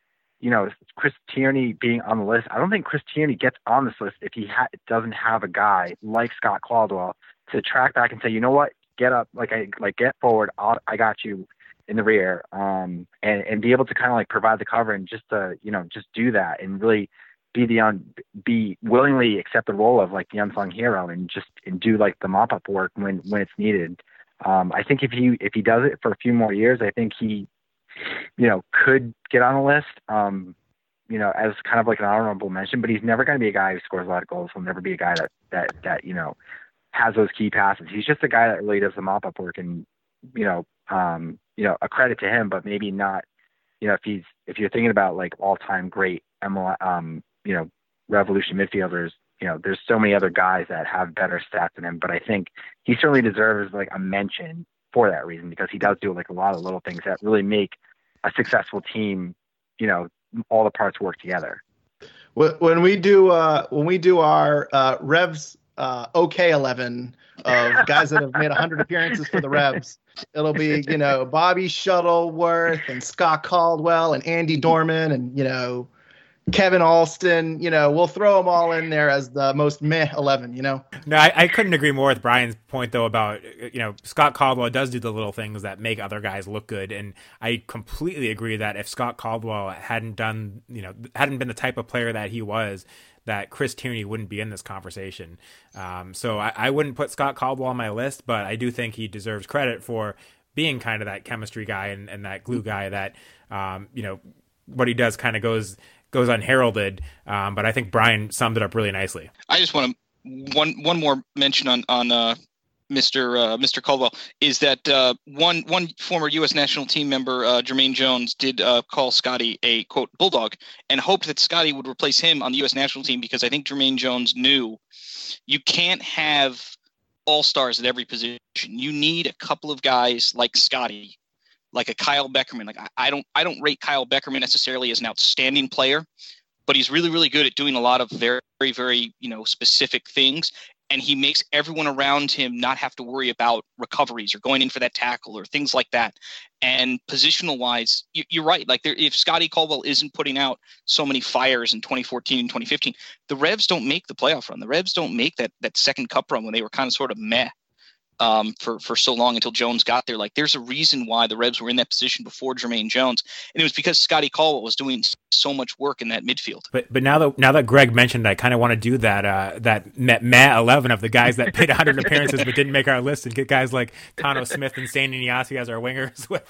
you know, Chris Tierney being on the list. I don't think Chris Tierney gets on this list if he ha- doesn't have a guy like Scott Caldwell to track back and say, you know what, get up, like I like get forward. I'll, I got you in the rear, um, and and be able to kind of like provide the cover and just to you know just do that and really be the un, be willingly accept the role of like the unsung hero and just and do like the mop up work when when it's needed. Um, I think if he if he does it for a few more years, I think he you know, could get on the list, um, you know, as kind of like an honorable mention, but he's never going to be a guy who scores a lot of goals. He'll never be a guy that, that, that, you know, has those key passes. He's just a guy that really does the mop up work and, you know, um, you know, a credit to him, but maybe not, you know, if he's, if you're thinking about like all time great ML, um, you know, revolution midfielders, you know, there's so many other guys that have better stats than him, but I think he certainly deserves like a mention for that reason because he does do like a lot of little things that really make a successful team, you know, all the parts work together. When we do uh, when we do our uh, Revs uh, OK eleven of guys that have made hundred appearances for the Revs, it'll be you know Bobby Shuttleworth and Scott Caldwell and Andy Dorman and you know Kevin Alston, you know, we'll throw them all in there as the most meh 11, you know? No, I, I, couldn't agree more with Brian's point, though, about, you know, Scott Caldwell does do the little things that make other guys look good. And I completely agree that if Scott Caldwell hadn't done, you know, hadn't been the type of player that he was, that Chris Tierney wouldn't be in this conversation. Um, so I, I wouldn't put Scott Caldwell on my list, but I do think he deserves credit for being kind of that chemistry guy and, and that glue guy that, um, you know, what he does kind of goes goes unheralded. Um, but I think Brian summed it up really nicely. I just want to one one more mention on on uh, Mr. Uh, Mr. Caldwell is that uh, one one former U.S. national team member uh, Jermaine Jones did uh, call Scotty a quote bulldog and hoped that Scotty would replace him on the U.S. national team because I think Jermaine Jones knew you can't have all stars at every position. You need a couple of guys like Scotty like a Kyle Beckerman. Like I, I don't I don't rate Kyle Beckerman necessarily as an outstanding player, but he's really really good at doing a lot of very very you know specific things and he makes everyone around him not have to worry about recoveries or going in for that tackle or things like that. And positional wise, you, are right. Like there, if Scotty Caldwell isn't putting out so many fires in 2014 and 2015, the Revs don't make the playoff run. The Revs don't make that that second cup run when they were kind of sort of meh um, for for so long until Jones got there. Like there's a reason why the Revs were in that position before Jermaine Jones, and it was because Scotty Caldwell was doing so much work in that midfield. But but now that now that Greg mentioned, I kind of want to do that uh, that Matt eleven of the guys that played 100 appearances but didn't make our list, and get guys like Khano Smith and Sainey Nyassi as our wingers with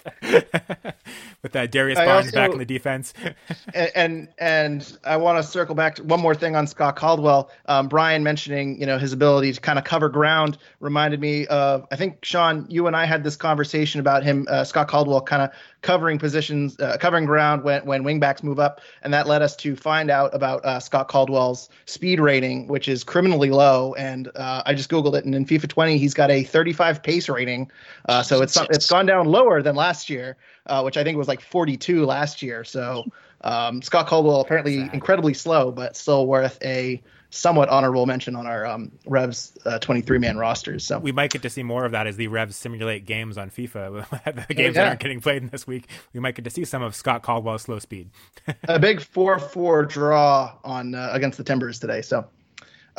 with that Darius Barnes also, back in the defense. and, and, and I want to circle back to one more thing on Scott Caldwell. Um, Brian mentioning you know his ability to kind of cover ground reminded me. Of uh, I think Sean, you and I had this conversation about him, uh, Scott Caldwell, kind of covering positions, uh, covering ground when when wingbacks move up, and that led us to find out about uh, Scott Caldwell's speed rating, which is criminally low. And uh, I just googled it, and in FIFA 20, he's got a 35 pace rating, uh, so it's it's gone down lower than last year, which I think was like 42 last year. So um, Scott Caldwell apparently incredibly slow, but still worth a somewhat honorable mention on our um, Revs uh, 23 man rosters. So we might get to see more of that as the Revs simulate games on FIFA. the games yeah. that aren't getting played in this week, we might get to see some of Scott Caldwell's slow speed. a big 4-4 draw on uh, against the Timbers today. So.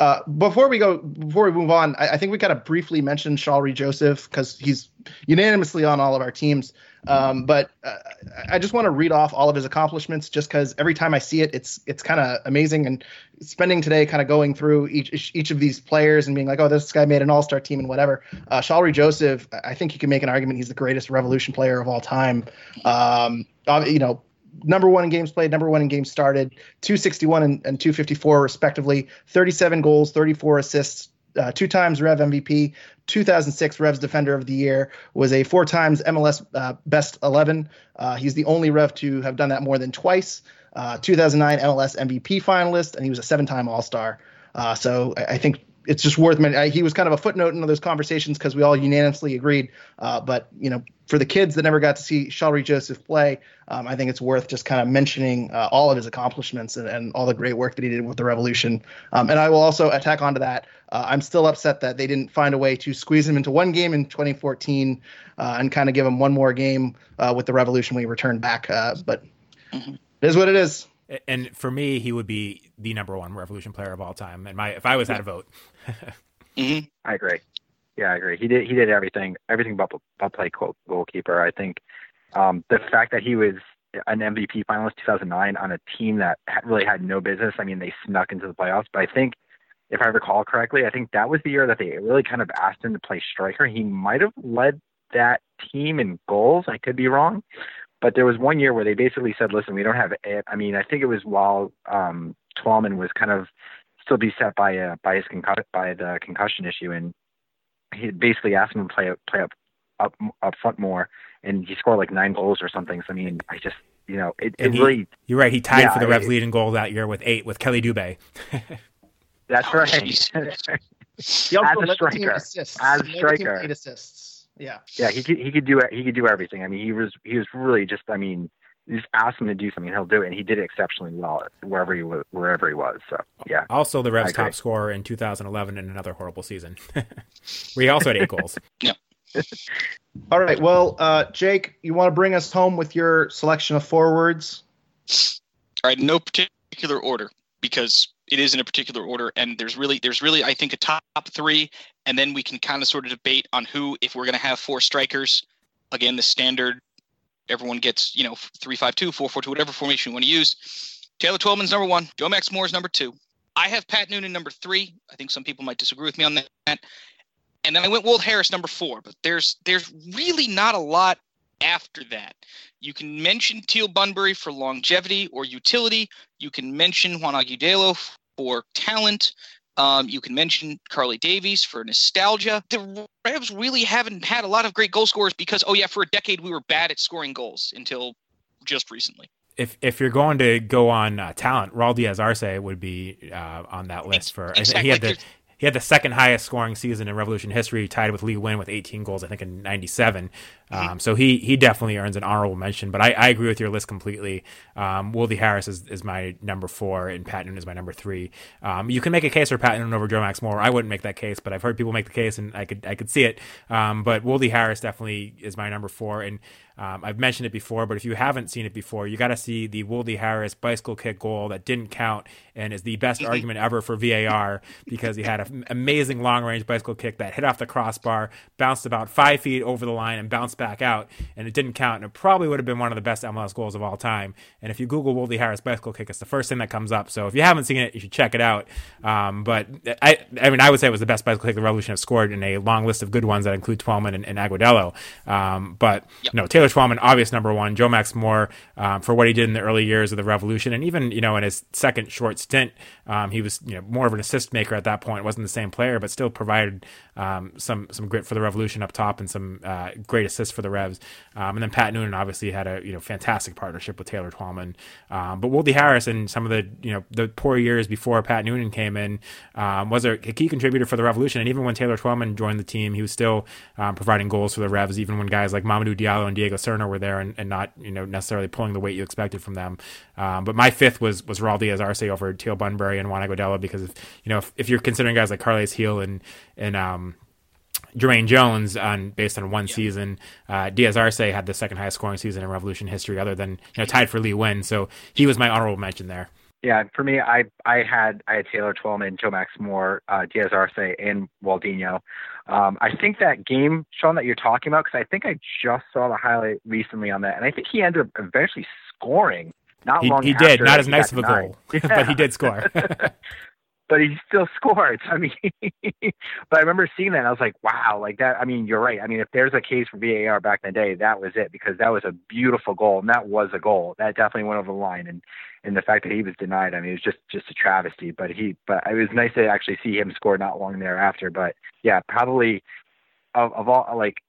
Uh, before we go, before we move on, I, I think we gotta briefly mention Shalrie Joseph because he's unanimously on all of our teams. Um, but uh, I just want to read off all of his accomplishments, just because every time I see it, it's it's kind of amazing. And spending today, kind of going through each each of these players and being like, oh, this guy made an All Star team and whatever. Uh, Shalrie Joseph, I think you can make an argument he's the greatest Revolution player of all time. Um, you know, number one in games played, number one in games started, 261 and, and 254 respectively, 37 goals, 34 assists, uh, two times Rev MVP, 2006 Revs Defender of the Year, was a four times MLS uh, Best 11. Uh, he's the only Rev to have done that more than twice. Uh, 2009 MLS MVP finalist, and he was a seven time All Star. Uh, so I, I, think it's just worth mentioning. He was kind of a footnote in those conversations because we all unanimously agreed. Uh, but you know, for the kids that never got to see Shalrie Joseph play, um, I think it's worth just kind of mentioning uh, all of his accomplishments and, and, all the great work that he did with the Revolution. Um, and I will also attack onto that. Uh, I'm still upset that they didn't find a way to squeeze him into one game in 2014 uh, and kind of give him one more game uh, with the Revolution when he returned back. Uh, but. Mm-hmm It is what it is. And for me, he would be the number one Revolution player of all time. And my if I was had a vote. Mm-hmm. I agree. Yeah, I agree. He did he did everything everything but, but play goalkeeper. I think um, the fact that he was an MVP finalist 2009 on a team that really had no business. I mean, they snuck into the playoffs, but I think if I recall correctly, I think that was the year that they really kind of asked him to play striker. He might have led that team in goals. I could be wrong, but there was one year where they basically said, "Listen, we don't have it." I mean, I think it was while um, Twellman was kind of still beset by uh, by his concussion by the concussion issue, and he basically asked him to play play up up up front more, and he scored like nine goals or something. So I mean, I just you know it, it he, really. You're right. He tied yeah, for the Revs leading goal that year with eight with Kheli Dubé. that's Oh, right. He also As a led the team striker. assists. As a He led the team striker. eight assists. Yeah. yeah, he could he could do he could do everything. I mean, he was he was really just. I mean, you just ask him to do something, he'll do it, and he did it exceptionally well wherever he was. Wherever he was. So yeah. Also, the Revs top scorer in 2011 in another horrible season. we also had eight goals. All right. Well, uh, Jake, you want to bring us home with your selection of forwards? All right, no particular order because it is in a particular order, and there's really there's really I think a top three, and then we can kind of sort of debate on who if we're going to have four strikers. Again, the standard everyone gets you know three five two four four two whatever formation you want to use. Taylor Twellman's number one. Joe Max Moore's number two. I have Pat Noonan number three. I think some people might disagree with me on that. And then I went Wolde Harris number four, but there's there's really not a lot after that. You can mention Teal Bunbury for longevity or utility. You can mention Juan Agudelo for talent. Um, you can mention Charlie Davies for nostalgia. The Revs really haven't had a lot of great goal scorers because, oh yeah, for a decade we were bad at scoring goals until just recently. If if you're going to go on uh, talent, Raul Diaz Arce would be uh, on that list for. Exactly. he had the he had the second highest scoring season in Revolution history, tied with Lee Nguyen with 18 goals, I think in '97. Um, so he he definitely earns an honorable mention. But I, I agree with your list completely. Um, Harris is, is my number four, and Patton is my number three. Um, you can make a case for Patton over Joe Max Moore. I wouldn't make that case, but I've heard people make the case, and I could I could see it. Um, but Wolde Harris definitely is my number four, and um, I've mentioned it before, but if you haven't seen it before, you got to see the Wolde Harris bicycle kick goal that didn't count and is the best argument ever for VAR because he had an amazing long range bicycle kick that hit off the crossbar, bounced about five feet over the line, and bounced back out, and it didn't count. And it probably would have been one of the best MLS goals of all time. And if you Google Wolde Harris bicycle kick, it's the first thing that comes up. So if you haven't seen it, you should check it out. Um, but I, I mean, I would say it was the best bicycle kick the Revolution have scored in a long list of good ones that include Twellman and, and Agudelo. Um, but Yep. no, Taylor Twellman, obvious number one. Joe Max Moore um, for what he did in the early years of the Revolution, and even you know in his second short stint, um, he was you know more of an assist maker at that point. wasn't the same player, but still provided um, some some grit for the Revolution up top and some uh, great assists for the Revs. Um, and then Pat Noonan obviously had a you know fantastic partnership with Taylor Twellman. Um, but Wolde Harris and some of the you know the poor years before Pat Noonan came in um, was a key contributor for the Revolution. And even when Taylor Twellman joined the team, he was still providing goals for the Revs. Even when guys like Mamadou Diallo and Diego Serna were there and, and not you know necessarily pulling the weight you expected from them. Um, but my fifth was was Raul Diaz Arce over Teal Bunbury and Juan Agudelo because if, you know if, if you're considering guys like Carles Gil and and um, Jermaine Jones on based on one season. Uh, Diaz Arce had the second highest scoring season in Revolution history, other than you know tied for Lee Nguyen. So he was my honorable mention there. Yeah, for me, I I had I had Taylor Twellman, Joe Max Moore, uh, Diaz Arce, and Waldinho. Um, I think that game, Sean, that you're talking about, because I think I just saw the highlight recently on that, and I think he ended up eventually scoring. Not He, long he did not as nice of a goal, but he did score. but he still scored. I mean, but I remember seeing that and I was like, wow, like that. I mean, you're right. I mean, if there's a case for VAR back in the day, that was it because that was a beautiful goal and that was a goal. That definitely went over the line. And, and the fact that he was denied, I mean, it was just, just a travesty, but he, but it was nice to actually see him score not long thereafter. But yeah, probably of, of all, like,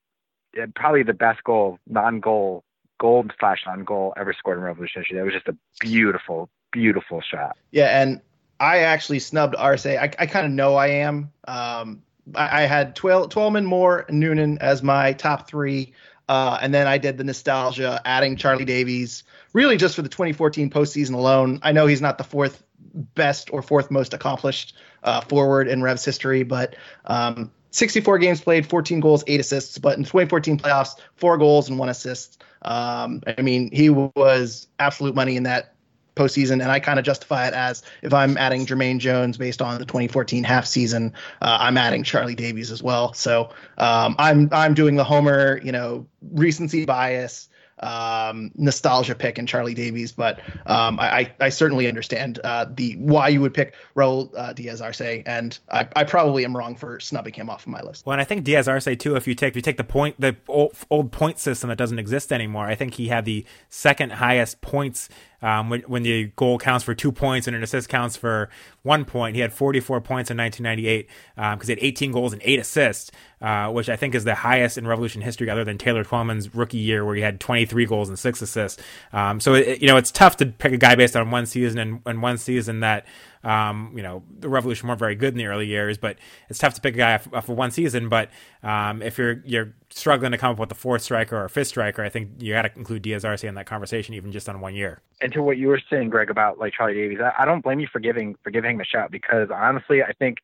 eh, probably the best goal, non-goal, goal slash non-goal ever scored in Revolution history. That was just a beautiful, beautiful shot. Yeah, and I actually snubbed Arce. I, I kind of know I am. Um, I, I had Twel- Twellman, Moore, and Noonan as my top three. Uh, and then I did the nostalgia, adding Charlie Davies, really just for the 2014 postseason alone. I know he's not the fourth best or fourth most accomplished uh, forward in Revs history, but um, 64 games played, 14 goals, eight assists. But in 2014 playoffs, four goals and one assist. Um, I mean, he was absolute money in that postseason, and I kind of justify it as if I'm adding Jermaine Jones based on the 2014 half season, uh, I'm adding Charlie Davies as well. So um, I'm I'm doing the Homer, you know, recency bias um, nostalgia pick in Charlie Davies, but um, I, I certainly understand uh, the why you would pick Raul uh, Diaz Arce, and I, I, probably am wrong for snubbing him off of my list. Well, and I think Diaz Arce too. If you take if you take the point the old, old point system that doesn't exist anymore, I think he had the second highest points um, when, when the goal counts for two points and an assist counts for one point. He had 44 points in 1998 because um, he had 18 goals and eight assists, uh, which I think is the highest in Revolution history, other than Taylor Twellman's rookie year where he had 23 goals and six assists. Um, so it, you know it's tough to pick a guy based on one season and, and one season that um, you know, the Revolution weren't very good in the early years, but it's tough to pick a guy for one season. But um, if you're you're struggling to come up with a fourth striker or fifth striker, I think you got to include Diaz Arce in that conversation, even just on one year. And to what you were saying, Greg, about like Charlie Davies, I, I don't blame you for giving for giving him a shout because honestly, I think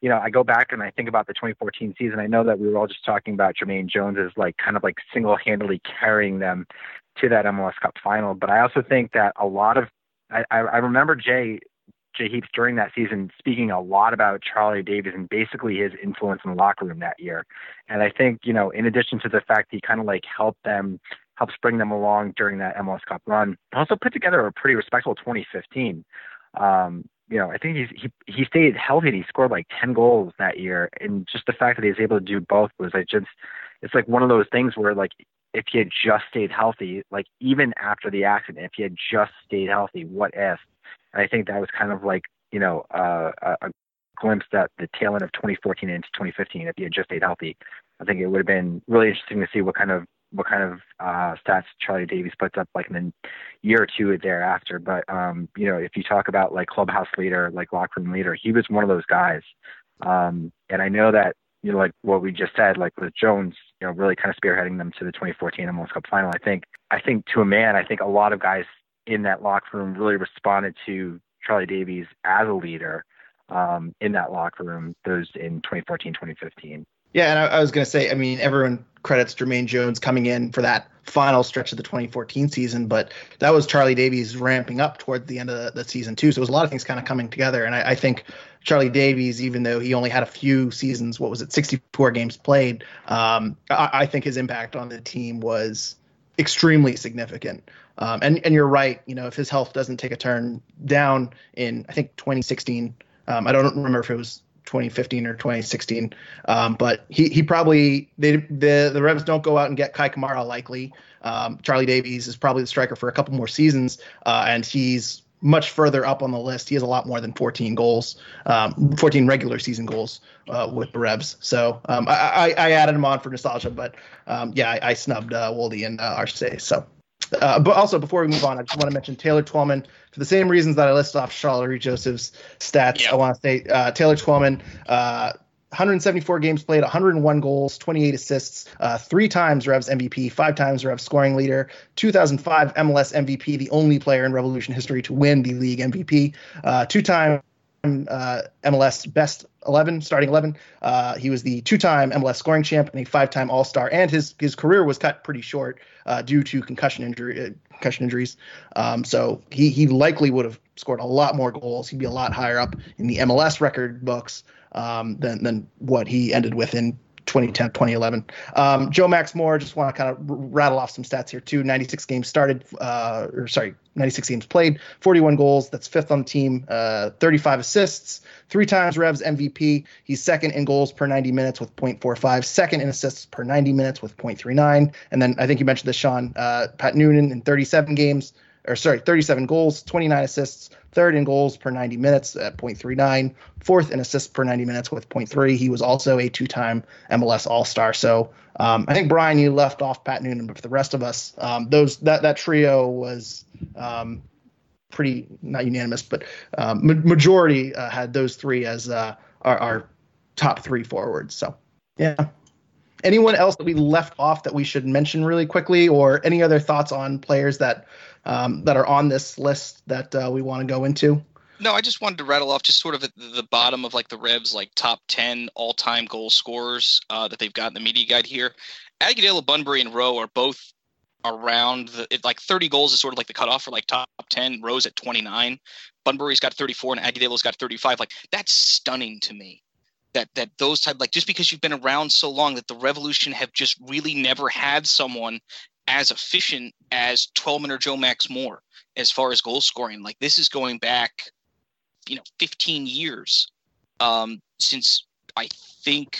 you know, I go back and I think about the 2014 season. I know that we were all just talking about Jermaine Jones as like kind of like single handedly carrying them to that MLS Cup final. But I also think that a lot of I, I remember Jay Jay Heaps during that season speaking a lot about Charlie Davies and basically his influence in the locker room that year. And I think, you know, in addition to the fact he kind of like helped them, helped bring them along during that MLS Cup run, also put together a pretty respectable 2015. Um, you know, I think he's, he he stayed healthy. And he scored like 10 goals that year, and just the fact that he was able to do both was like just, it's like one of those things where like if he had just stayed healthy, like even after the accident, if he had just stayed healthy, what if? And I think that was kind of like, you know, uh, a, a glimpse at the tail end of 2014 into 2015. If he had just stayed healthy, I think it would have been really interesting to see what kind of what kind of uh, stats Charlie Davies puts up like in the year or two thereafter. But um, you know, if you talk about like clubhouse leader, like locker room leader, he was one of those guys. Um, and I know that you know, like what we just said, like with Jones, you know, really kind of spearheading them to the 2014 MLS Cup final. I think, I think to a man, I think a lot of guys in that locker room really responded to Charlie Davies as a leader um, in that locker room, those in 2014, 2015. Yeah, and I, I was going to say, I mean, everyone credits Jermaine Jones coming in for that final stretch of the 2014 season, but that was Charlie Davies ramping up towards the end of the, the season too. So it was a lot of things kind of coming together, and I, I, think Charlie Davies, even though he only had a few seasons, what was it, 64 games played, um, I, I think his impact on the team was extremely significant. Um, and and you're right. You know, if his health doesn't take a turn down in I think 2016, um, I don't remember if it was 2015 or 2016, um, but he he probably they the the Revs don't go out and get Kei Kamara likely. Um, Charlie Davies is probably the striker for a couple more seasons, uh, and he's much further up on the list. He has a lot more than 14 goals, um, 14 regular season goals uh, with the Revs. So um, I, I, I, added him on for nostalgia, but yeah, I, I snubbed uh, Wolde and uh, Arce. So uh, but also, before we move on, I just want to mention Taylor Twellman for the same reasons that I listed off Shalrie Joseph's stats. Yep. I want to say uh, Taylor Twellman, uh, 174 games played, 101 goals, 28 assists, uh, three times Revs MVP, five times Revs scoring leader, 2005 MLS MVP, the only player in Revolution history to win the league MVP, uh, two time uh, MLS best 11, starting 11. Uh, he was the two-time MLS scoring champ and a five-time All-Star, and his his career was cut pretty short uh, due to concussion injury uh, concussion injuries. Um, so he he likely would have scored a lot more goals. He'd be a lot higher up in the MLS record books um, than than what he ended with in 2010, 2011. Um, Joe Max Moore, just want to kind of rattle off some stats here too. 96 games started, uh, or sorry, 96 games played, 41 goals. That's fifth on the team. Uh, 35 assists, three times Revs MVP. He's second in goals per 90 minutes with 0.45, second in assists per 90 minutes with 0.39. And then I think you mentioned this, Sean, uh, Pat Noonan in 37 games, or sorry, 37 goals, 29 assists, third in goals per 90 minutes at 0.39, fourth in assists per 90 minutes with 0.3. He was also a two-time MLS All-Star. So um, I think Brian, you left off Pat Noonan, but for the rest of us, um, those that that trio was um, pretty not unanimous, but um, ma- majority uh, had those three as uh, our, our top three forwards. So yeah anyone else that we left off that we should mention really quickly, or any other thoughts on players that um, that are on this list that uh, we want to go into? No, I just wanted to rattle off just sort of at the bottom of like the Revs like top ten all time goal scorers uh, that they've got in the media guide here. Agudelo, Bunbury, and Rowe are both around the it, like 30 goals is sort of like the cutoff for like top 10. Rose at 29. Bunbury's got 34 and Agudelo got 35. Like that's stunning to me. That that those type like just because you've been around so long that the Revolution have just really never had someone as efficient as Twellman or Joe Max Moore as far as goal scoring. Like this is going back, you know, 15 years um, since I think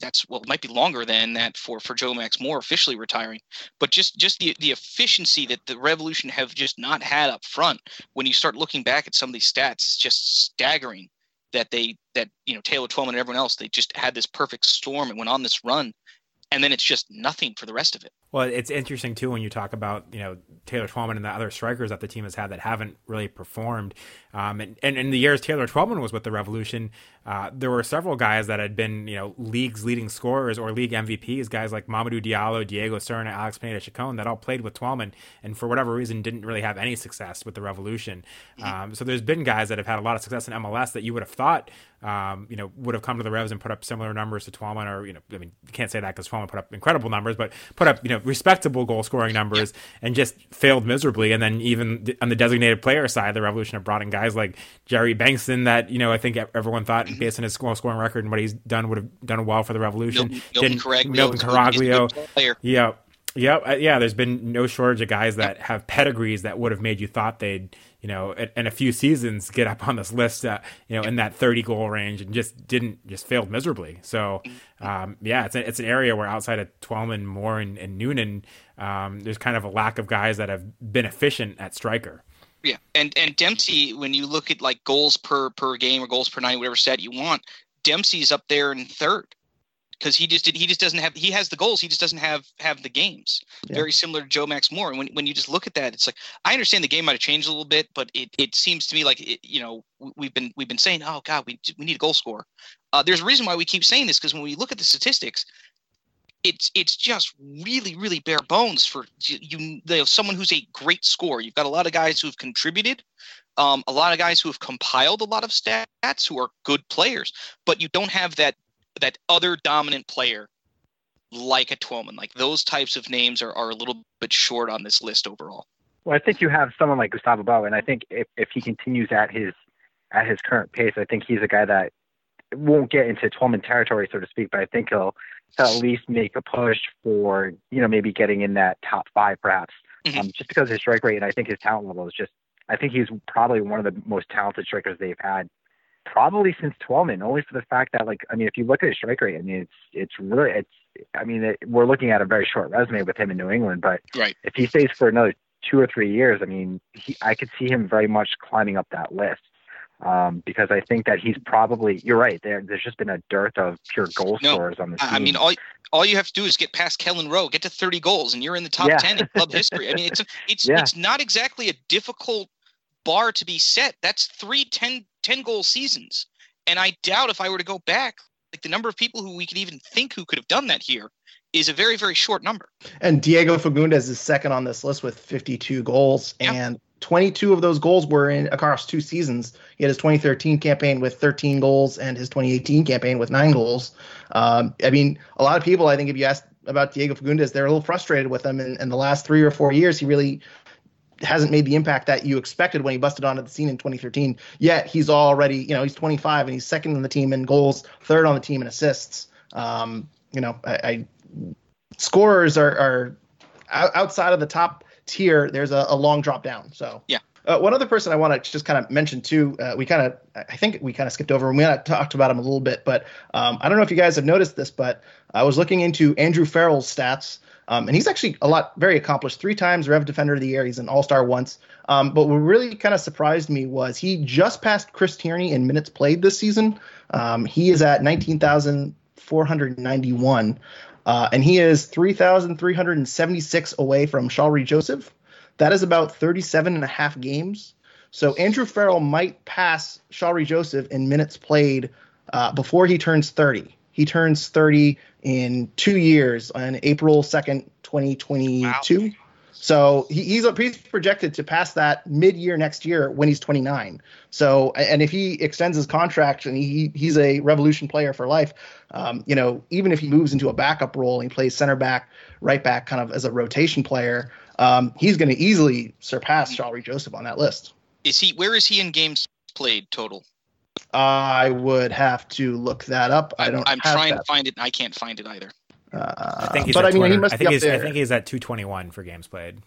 that's well, it might be longer than that for for Joe Max Moore officially retiring. But just just the the efficiency that the Revolution have just not had up front. When you start looking back at some of these stats, it's just staggering that they that you know Taylor Twellman and everyone else they just had this perfect storm and went on this run, and then it's just nothing for the rest of it. Well, it's interesting too when you talk about you know Taylor Twellman and the other strikers that the team has had that haven't really performed. Um, and, and in the years Taylor Twellman was with the Revolution, uh, there were several guys that had been you know league's leading scorers or league MVPs, guys like Mamadou Diallo, Diego Serna, Alex Pineda Chacon, that all played with Twellman, and for whatever reason didn't really have any success with the Revolution. Mm-hmm. Um, so there's been guys that have had a lot of success in MLS that you would have thought um, you know, would have come to the Revs and put up similar numbers to Twellman, or you know, I mean, you can't say that because Twellman put up incredible numbers, but put up you know respectable goal scoring numbers and just failed miserably. And then even on the designated player side, the Revolution have brought in guys like Jerry Bengtson that you know I think everyone thought based on his goal scoring record and what he's done would have done well for the Revolution. Milton, Caraglio, Caraglio, yeah. Yep, uh, yeah. There's been no shortage of guys that have pedigrees that would have made you thought they'd you know, in a few seasons get up on this list, uh, you know, in that 30 goal range and just didn't, just failed miserably. So, um, yeah, it's, a, it's an area where outside of Twellman, Moore, and, and Noonan, um, there's kind of a lack of guys that have been efficient at striker. Yeah, and and Dempsey, when you look at like goals per per game or goals per night, whatever stat you want, Dempsey's up there in third because he just did he just doesn't have he has the goals he just doesn't have have the games. Yeah. very similar to joe max moore and when, when you just look at that it's like i understand the game might have changed a little bit but it, it seems to me like it, you know we've been we've been saying oh god we, we need a goal scorer. Uh, there's a reason why we keep saying this because when we look at the statistics it's it's just really really bare bones for you, you know someone who's a great scorer. You've got a lot of guys who've contributed um, a lot of guys who have compiled a lot of stats who are good players, but you don't have that that other dominant player like a Twellman. Like those types of names are, are a little bit short on this list overall. Well, I think you have someone like Gustavo Bou, and I think if, if he continues at his at his current pace, I think he's a guy that won't get into Twellman territory, so to speak, but I think he'll, he'll at least make a push for you know maybe getting in that top five perhaps, mm-hmm. um, just because his strike rate and I think his talent level is just. I think he's probably one of the most talented strikers they've had probably since Twellman, only for the fact that like I mean, if you look at his strike rate, I mean, it's it's really it's I mean, it, we're looking at a very short resume with him in New England, but right. if he stays for another two or three years, I mean, he, I could see him very much climbing up that list. Um, because I think that he's probably you're right. There, there's just been a dearth of pure goal no, scorers on the team. I mean, all all you have to do is get past Kelyn Rowe, get to 30 goals, and you're in the top yeah. 10 in club history. I mean, it's it's yeah. it's not exactly a difficult bar to be set. That's three 10, 10 goal seasons. And I doubt if I were to go back, like the number of people who we could even think who could have done that here is a very, very short number. And Diego Fagundez is second on this list with 52 goals. Yeah. And 22 of those goals were in across two seasons. He had his 2013 campaign with 13 goals and his 2018 campaign with nine goals. Um, I mean, a lot of people, I think, if you ask about Diego Fagundez, they're a little frustrated with him. In, in the last three or four years, he really hasn't made the impact that you expected when he busted onto the scene in 2013. Yet he's already, you know, he's 25 and he's second on the team in goals, third on the team in assists. Um, you know, I, I scorers are, are outside of the top tier. There's a, a long drop down. So yeah. Uh, one other person I want to just kind of mention too, uh, we kind of, I think we kind of skipped over and we talked about him a little bit, but um, I don't know if you guys have noticed this, but I was looking into Andrew Farrell's stats um, and he's actually a lot very accomplished. Three times Rev Defender of the Year. He's an All Star once. Um, but what really kind of surprised me was he just passed Chris Tierney in minutes played this season. Um, he is at 19,491. Uh, and he is 3,376 away from Shalrie Joseph. That is about 37 and a half games. So Andrew Farrell might pass Shalrie Joseph in minutes played uh, before he turns 30. He turns 30 in two years on April 2nd, 2022. Wow. So he, he's he's projected to pass that mid year next year when he's 29. So and if he extends his contract and he he's a Revolution player for life, um, you know even if he moves into a backup role and he plays center back, right back, kind of as a rotation player, um, he's going to easily surpass Shalrie Joseph on that list. Is he? Where is he in games played total? I would have to look that up. I don't. I'm trying that. to find it. and I can't find it either. Uh, I think he's but at I mean, he must I be think up he's there. I think he's at 221 for games played.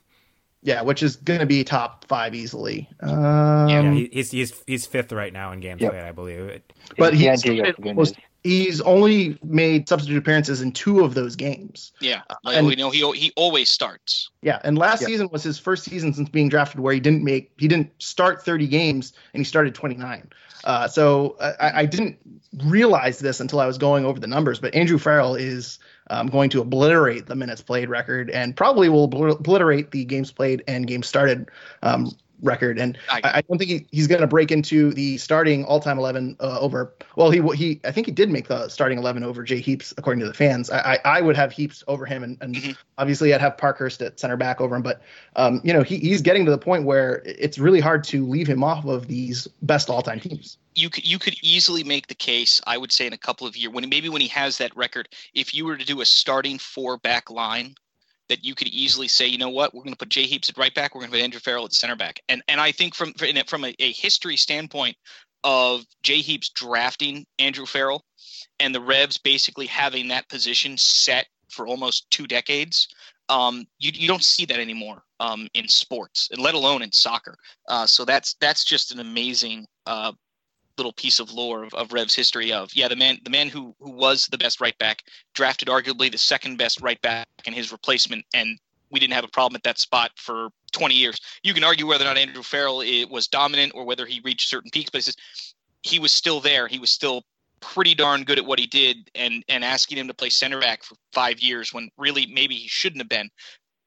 yeah, which is going to be top five easily. Um, Yeah, he's he's he's fifth right now in games Yep. played, I believe. It, but he's, Diego Fagundez. was- he's only made substitute appearances in two of those games. Yeah, Uh, like, and- we know he he always starts. Yeah, and last Yep. season was his first season since being drafted where he didn't make he didn't start 30 games and he started 29. Uh, so I, I didn't realize this until I was going over the numbers, but Andrew Farrell is um, going to obliterate the minutes played record and probably will obliterate the games played and games started um, record. And I- I, don't think he, he's going to break into the starting all-time 11 uh, over. Well, he he I think he did make the starting 11 over Jay Heaps according to the fans. I I, I would have Heaps over him, and, and Mhm. obviously I'd have Parkhurst at center back over him. But um, you know he, he's getting to the point where it's really hard to leave him off of these best all-time teams. you could you could easily make the case. I would say in a couple of years when maybe when he has that record, if you were to do a starting four back line, that you could easily say, you know what, we're going to put Jay Heaps at right back, we're going to put Andrew Farrell at center back, and and I think from from a, a history standpoint of Jay Heaps drafting Andrew Farrell, and the Revs basically having that position set for almost two decades. Um, you, you don't see that anymore um, in sports, and let alone in soccer. Uh, so that's that's just an amazing uh, little piece of lore of, of Rev's history of yeah the man the man who who was the best right back drafted arguably the second best right back and his replacement and we didn't have a problem at that spot for 20 years. You can argue whether or not Andrew Farrell was dominant or whether he reached certain peaks, but it's just, he was still there. He was still pretty darn good at what he did, and and asking him to play center back for five years when really maybe he shouldn't have been,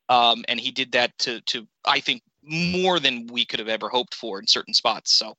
um, and he did that to to I think more than we could have ever hoped for in certain spots. So.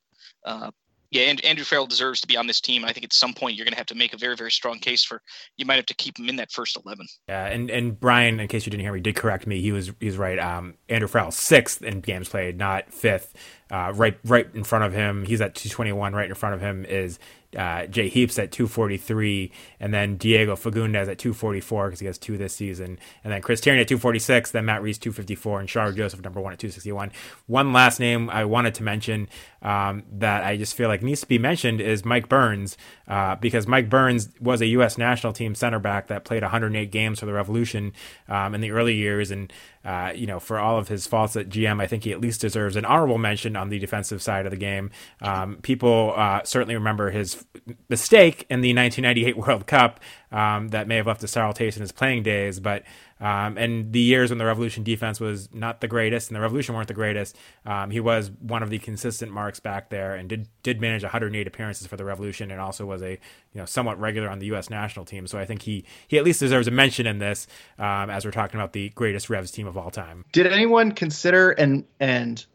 Uh, yeah, and Andrew Farrell deserves to be on this team. I think at some point you're going to have to make a very, very strong case for. You might have to keep him in that first eleven. Yeah, and and Brian, in case you didn't hear me, did correct me. He was he's right. Um, Andrew Farrell sixth in games played, not fifth. Uh, right right in front of him, he's at 221. Right in front of him is uh, Jay Heaps at 243, and then Diego Fagundez at 244 because he has two this season, and then Chris Tierney at 246, then Matt Reis 254, and Shalrie Joseph number one at 261. One last name I wanted to mention um, that I just feel like needs to be mentioned is Mike Burns uh, because Mike Burns was a U.S. national team center back that played 108 games for the Revolution um, in the early years, and uh, you know for all of his faults at GM, I think he at least deserves an honorable mention on the defensive side of the game. Um, people uh, certainly remember his mistake in the 1998 World Cup um, that may have left a sour taste in his playing days, but um, and the years when the Revolution defense was not the greatest and the Revolution weren't the greatest, um, he was one of the consistent marks back there and did did manage 108 appearances for the Revolution and also was a you know somewhat regular on the U.S. national team. So I think he he at least deserves a mention in this um, as we're talking about the greatest Revs team of all time. Did anyone consider and and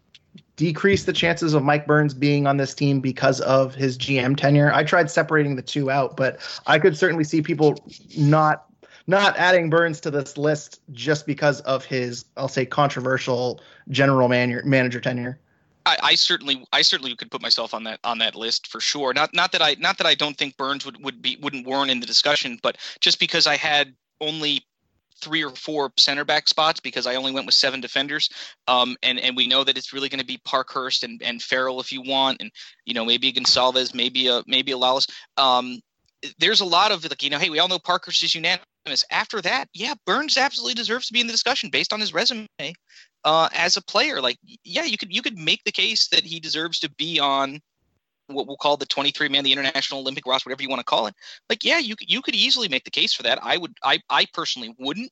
decrease the chances of Mike Burns being on this team because of his GM tenure? I tried separating the two out, but I could certainly see people not not adding Burns to this list just because of his, I'll say, controversial general manager tenure. I, I certainly, I certainly could put myself on that on that list for sure. Not, not that I, not that I don't think Burns would would be wouldn't warrant in the discussion, but just because I had only three or four center back spots because I only went with seven defenders. Um, and, and we know that it's really going to be Parkhurst and, and Farrell if you want, and, you know, maybe Gonçalves, maybe a, maybe a Lawless. Um, there's a lot of like, you know, hey, we all know Parkhurst is unanimous. After that, yeah, Burns absolutely deserves to be in the discussion based on his resume uh, as a player. Like, yeah, you could you could make the case that he deserves to be on what we'll call the 23 man, the international Olympic roster, whatever you want to call it. Like, yeah, you could you could easily make the case for that. I would, I I personally wouldn't,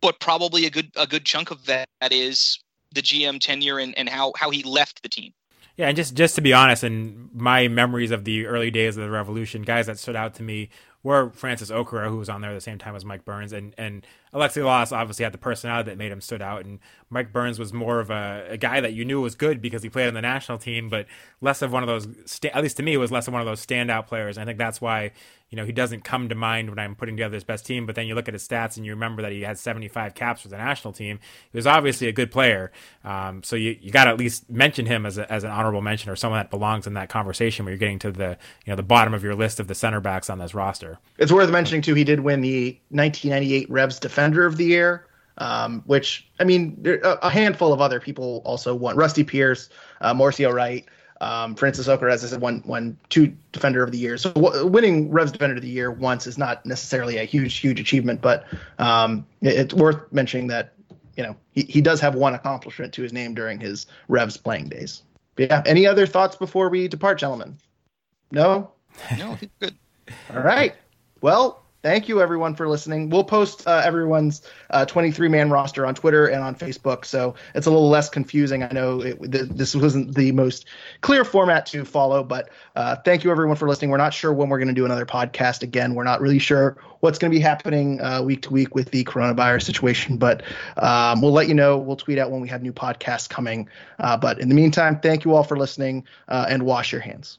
but probably a good a good chunk of that is the GM tenure and, and how how he left the team. Yeah, and just just to be honest, in my memories of the early days of the Revolution, guys that stood out to me were Francis Okaroh, who was on there at the same time as Mike Burns, and and Alexi Lalas obviously had the personality that made him stood out, and Mike Burns was more of a, a guy that you knew was good because he played on the national team, but less of one of those. At least to me, was less of one of those standout players. I think that's why you know, he doesn't come to mind when I'm putting together his best team. But then you look at his stats and you remember that he had 75 caps for the national team. He was obviously a good player. Um, so you, you got to at least mention him as, a, as an honorable mention or someone that belongs in that conversation where you're getting to the, you know, the bottom of your list of the center backs on this roster. It's worth mentioning too. He did win the 1998 Revs Defender of the Year. Um, which I mean, a handful of other people also won. Rusty Pierce, uh, Marcio Wright, um, Francis Okaroh, as I said, won won two Defender of the Year. So w- winning Revs Defender of the Year once is not necessarily a huge huge achievement, but um, it, it's worth mentioning that you know he, he does have one accomplishment to his name during his Revs playing days. But yeah, any other thoughts before we depart, gentlemen? No. No, good. All right. Well, thank you everyone for listening. We'll post uh, everyone's 23 uh, man roster on Twitter and on Facebook, so it's a little less confusing. I know it, th- this wasn't the most clear format to follow, but uh, thank you everyone for listening. We're not sure when we're going to do another podcast again. We're not really sure what's going to be happening uh, week to week with the coronavirus situation, but um, we'll let you know. We'll tweet out when we have new podcasts coming. Uh, but in the meantime, thank you all for listening uh, and wash your hands.